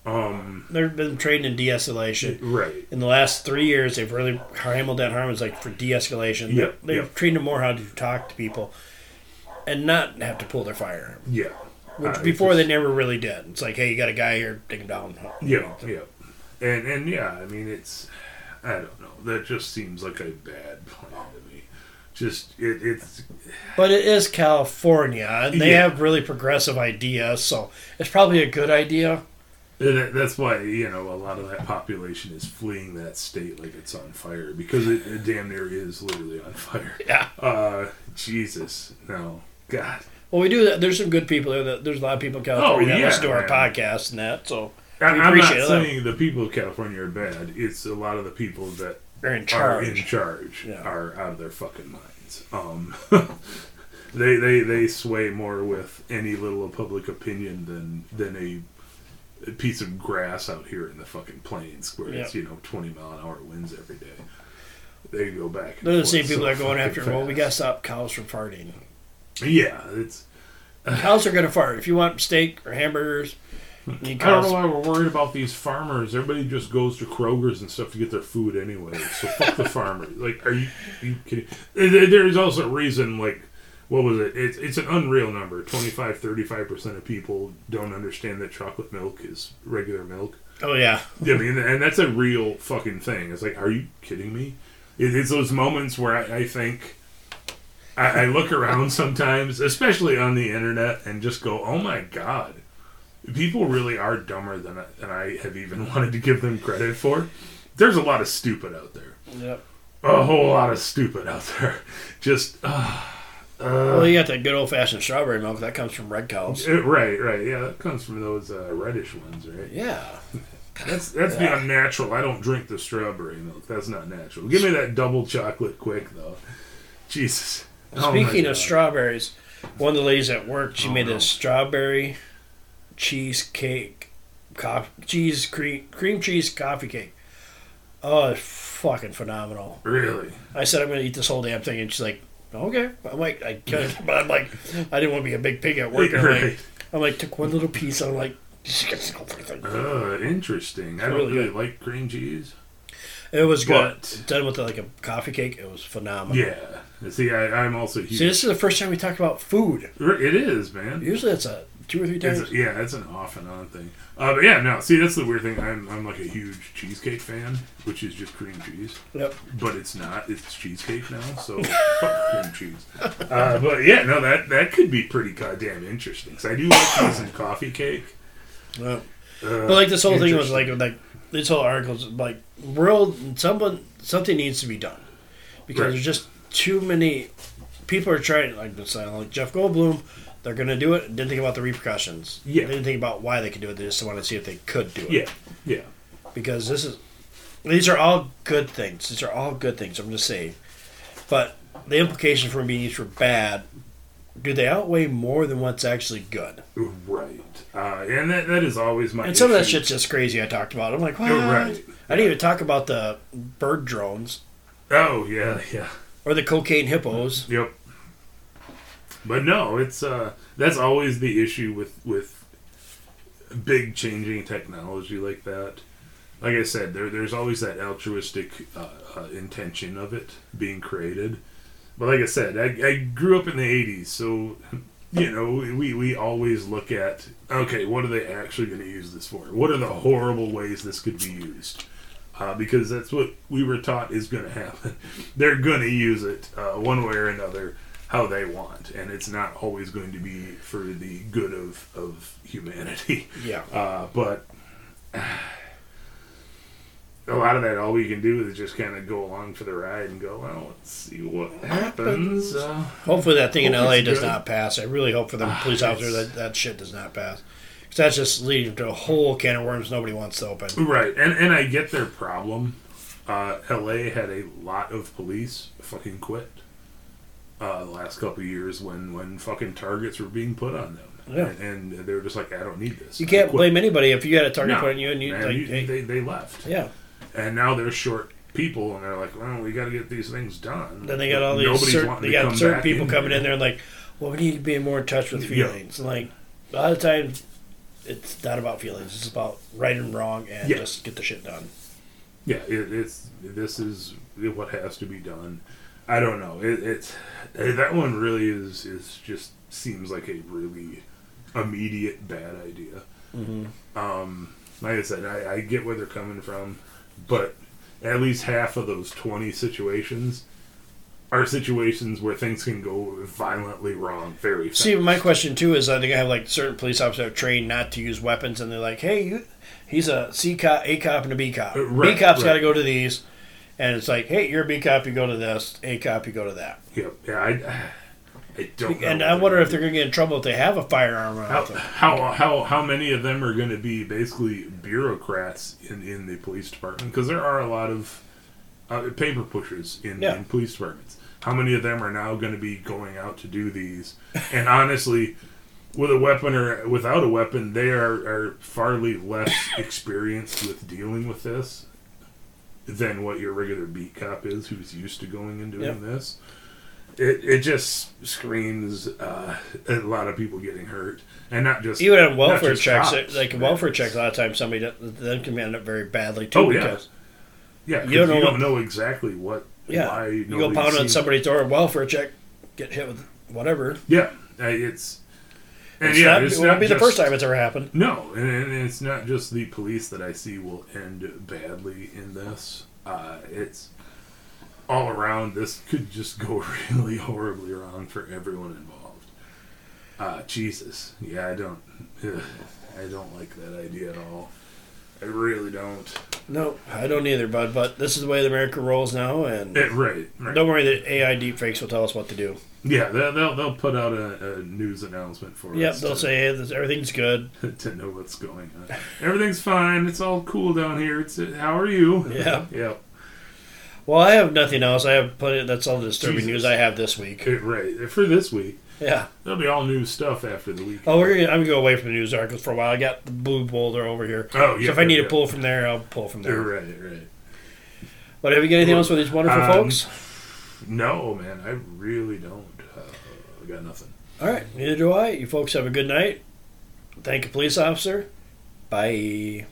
Speaker 2: Um,
Speaker 1: They've been trained in de-escalation.
Speaker 2: right.
Speaker 1: In the last three years, they've really hamilton Harmon's like for de-escalation.
Speaker 2: Yep,
Speaker 1: They've
Speaker 2: yep.
Speaker 1: trained them more how to talk to people, and not have to pull their firearm.
Speaker 2: Yeah.
Speaker 1: Which
Speaker 2: Uh,
Speaker 1: before they never really did. It's like, hey, you got a guy here, take him down.
Speaker 2: Yeah, yeah, and and yeah, I mean it's, I don't know, that just seems like a bad plan. Just it, it's
Speaker 1: But it is California, and they
Speaker 2: Yeah.
Speaker 1: have really progressive ideas, so it's probably a good idea.
Speaker 2: and that's why you know a lot of that population is fleeing that state like it's on fire because it, it damn near is literally on fire.
Speaker 1: Yeah.
Speaker 2: Uh, Jesus, no, God.
Speaker 1: Well, we do that. There's some good people there. That, there's a lot of people in California
Speaker 2: Oh,
Speaker 1: that
Speaker 2: yeah,
Speaker 1: listen to our
Speaker 2: man.
Speaker 1: podcast and that, so
Speaker 2: I, I'm not
Speaker 1: them.
Speaker 2: saying the people of California are bad. It's a lot of the people that
Speaker 1: they're in
Speaker 2: are in
Speaker 1: charge.
Speaker 2: charge
Speaker 1: Yeah.
Speaker 2: are out of their fucking Um, [LAUGHS] they they they sway more with any little public opinion than than a, a piece of grass out here in the fucking plains where it's you know twenty mile an hour winds every day. They go back. and
Speaker 1: They're the same people
Speaker 2: so
Speaker 1: that are going after. Well, we got to stop cows from farting.
Speaker 2: Yeah, it's.
Speaker 1: Cows are going to fart. If you want steak or hamburgers,
Speaker 2: I don't know why we're worried about these farmers. Everybody just goes to Kroger's and stuff to get their food anyway. So fuck the [LAUGHS] farmers. Like, are you, are you kidding? There's also a reason, like, what was it? It's, it's an unreal number. 25, 35% of people don't understand that chocolate milk is regular milk.
Speaker 1: Oh yeah,
Speaker 2: I mean, and that's a real fucking thing. It's like, are you kidding me? It, it's those moments where I, I think. I, I look around [LAUGHS] sometimes, especially on the internet, and just go, "Oh my god, people really are dumber than I, than I have even [LAUGHS] wanted to give them credit for." There's a lot of stupid out there,
Speaker 1: yep.
Speaker 2: a whole lot of stupid out there. [LAUGHS] Just, uh,
Speaker 1: Well,
Speaker 2: uh,
Speaker 1: you got that good old fashioned strawberry milk that comes from red cows.
Speaker 2: it- right, right, yeah, that comes from those uh, reddish ones, right?
Speaker 1: Yeah, [LAUGHS]
Speaker 2: That's that's
Speaker 1: Yeah.
Speaker 2: the unnatural. I don't drink the strawberry milk. That's not natural. Give me that double chocolate quick though. Jesus. Oh
Speaker 1: Speaking
Speaker 2: God.
Speaker 1: of strawberries, one of the ladies at work, she
Speaker 2: Oh,
Speaker 1: made
Speaker 2: no.
Speaker 1: a strawberry cheesecake, coffee, cheese cream, cream cheese coffee cake. Oh, it's fucking phenomenal.
Speaker 2: Really?
Speaker 1: I said I'm gonna eat this whole damn thing, and she's like, "Okay." I'm like, I could, [LAUGHS] but I'm like, I didn't want to be a big pig at work. I'm like, [LAUGHS] I'm like, took one little piece. I'm like, she gets the whole thing.
Speaker 2: Uh, interesting. I don't
Speaker 1: Really
Speaker 2: like cream cheese.
Speaker 1: It was good.
Speaker 2: But-
Speaker 1: Done with like a coffee cake. It was phenomenal.
Speaker 2: Yeah. See, I, I'm also huge.
Speaker 1: See, this is the first time we talked about food.
Speaker 2: It is, man.
Speaker 1: Usually it's a two or three times.
Speaker 2: It's, yeah, it's an off and on thing. Uh, but yeah, no. See, that's the weird thing. I'm, I'm like a huge cheesecake fan, which is just cream cheese.
Speaker 1: Yep.
Speaker 2: But it's not. It's cheesecake now. So [LAUGHS] fuck cream cheese. Uh, but yeah, no, that that could be pretty goddamn interesting. Cause I do like these in coffee cake.
Speaker 1: Yep.
Speaker 2: Uh,
Speaker 1: But like this whole thing was like like this whole article is like world someone something needs to be done because
Speaker 2: Right.
Speaker 1: there's just too many people are trying like this like Jeff Goldblum they're gonna do it didn't think about the repercussions
Speaker 2: Yeah.
Speaker 1: they didn't think about why they could do it they just wanted to see if they could do it
Speaker 2: yeah, yeah,
Speaker 1: because this is these are all good things. These are all good things. I'm just saying, but the implications from being used for bad, do they outweigh more than what's actually good?
Speaker 2: Right. Uh, and that, that is always my
Speaker 1: And some of that shit's just crazy. I talked about. I'm like, what?
Speaker 2: You're right.
Speaker 1: I didn't even talk about the bird drones
Speaker 2: Oh, yeah, yeah.
Speaker 1: or the cocaine hippos.
Speaker 2: Yep. But no, it's uh that's always the issue with with big changing technology like that. Like I said, there there's always that altruistic uh, uh, intention of it being created. But like I said, I, I grew up in the '80s, so [LAUGHS] you know we we always look at okay, what are they actually going to use this for? What are the horrible ways this could be used? Uh, because that's what we were taught is going to happen. [LAUGHS] They're going to use it uh, one way or another how they want, and it's not always going to be for the good of, of humanity. [LAUGHS]
Speaker 1: Yeah.
Speaker 2: Uh, but [SIGHS] a lot of that, all we can do is just kind of go along for the ride and go, well, let's see what happens. Uh,
Speaker 1: Hopefully that thing in LA does
Speaker 2: good.
Speaker 1: not pass. I really hope for the
Speaker 2: Ah,
Speaker 1: police officer that that shit does not pass. Because that's just leading to a whole can of worms nobody wants to open.
Speaker 2: right, and and I get their problem. Uh, LA had a lot of police fucking quit uh, the last couple of years when when fucking targets were being put on them.
Speaker 1: Yeah.
Speaker 2: And, and they were just like, I don't need this.
Speaker 1: You can't blame anybody if you had a target
Speaker 2: No.
Speaker 1: put on you and you
Speaker 2: Man,
Speaker 1: like,
Speaker 2: you-
Speaker 1: hey,
Speaker 2: they, they left.
Speaker 1: yeah.
Speaker 2: And now they're short people, and they're like, well, we got to get these things done.
Speaker 1: Then they got all these
Speaker 2: Nobody's
Speaker 1: they got certain people
Speaker 2: in
Speaker 1: coming
Speaker 2: here.
Speaker 1: in there and like, well, we need to be more in touch with feelings. And like a lot of times, it's not about feelings. It's about right and wrong and
Speaker 2: Yeah.
Speaker 1: just get the shit done.
Speaker 2: Yeah, it, it's this is what has to be done. I don't know. It, it's eh, that one really is is just seems like a really immediate bad idea.
Speaker 1: Mm-hmm.
Speaker 2: Um, like I said, I, I get where they're coming from, but at least half of those twenty situations are situations where things can go violently wrong very fast.
Speaker 1: See, my question too is, I think I have like certain police officers are trained not to use weapons, and they're like, "Hey, you, he's a C cop, A cop, and a B cop.
Speaker 2: Uh, right,
Speaker 1: B cop's
Speaker 2: right.
Speaker 1: got to go to these." And it's like, hey, you're a B cop, you go to this. A cop, you go to that.
Speaker 2: Yep. Yeah, I, I don't. know
Speaker 1: And I wonder if they're going to get in trouble if they have a firearm
Speaker 2: How, how how how many of them are going to be basically bureaucrats in, in the police department? Because there are a lot of uh, paper pushers in,
Speaker 1: Yeah.
Speaker 2: in police departments. How many of them are now going to be going out to do these? And honestly, with a weapon or without a weapon, they are, are farly less experienced with dealing with this than what your regular beat cop is, who's used to going and doing
Speaker 1: Yep.
Speaker 2: this. It it just screams uh, a lot of people getting hurt, and not just
Speaker 1: Even on welfare checks,
Speaker 2: cops,
Speaker 1: like welfare checks, a lot of times somebody then can end up very badly too.
Speaker 2: Oh, yeah.
Speaker 1: because
Speaker 2: Yeah,
Speaker 1: You
Speaker 2: you
Speaker 1: don't
Speaker 2: don't,
Speaker 1: know
Speaker 2: know, exactly what.
Speaker 1: yeah,
Speaker 2: why
Speaker 1: you go pound on somebody's door, welfare check, get hit with whatever.
Speaker 2: Yeah, uh, it's and
Speaker 1: It's
Speaker 2: yeah,
Speaker 1: not,
Speaker 2: it's
Speaker 1: it won't
Speaker 2: not
Speaker 1: be the first time it's ever happened.
Speaker 2: No, and, and it's not just the police that I see will end badly in this. Uh, it's all around. This could just go [LAUGHS] really horribly wrong for everyone involved. Uh, Jesus, yeah, I don't, ugh, I don't like that idea at all. I really don't.
Speaker 1: No, I don't either, bud. But this is the way that America rolls now, and
Speaker 2: It, right, right.
Speaker 1: don't worry, the AI deepfakes will tell us what to do.
Speaker 2: Yeah, they'll, they'll they'll put out a, a news announcement for us.
Speaker 1: Yep,
Speaker 2: us.
Speaker 1: they'll
Speaker 2: to-
Speaker 1: say hey, this, everything's good. [LAUGHS]
Speaker 2: to know what's going on. Everything's fine. It's all cool down here. It's how are you? [LAUGHS]
Speaker 1: Yeah.
Speaker 2: yeah.
Speaker 1: Well, I have nothing else. I have plenty. That's all the disturbing
Speaker 2: Jesus.
Speaker 1: news I have this week.
Speaker 2: Right for this week.
Speaker 1: Yeah.
Speaker 2: There'll be all new stuff after the week.
Speaker 1: Oh, we're gonna, I'm gonna go away from the news articles for a while. I got the blue boulder over here.
Speaker 2: Oh, yeah.
Speaker 1: so if I need
Speaker 2: yeah,
Speaker 1: to pull from there, I'll pull from there.
Speaker 2: Right, right.
Speaker 1: But have you got anything else with these wonderful
Speaker 2: Um,
Speaker 1: folks?
Speaker 2: No, man, I really don't. Uh, I got nothing.
Speaker 1: All right, neither do I. You folks have a good night. Thank you, police officer. Bye.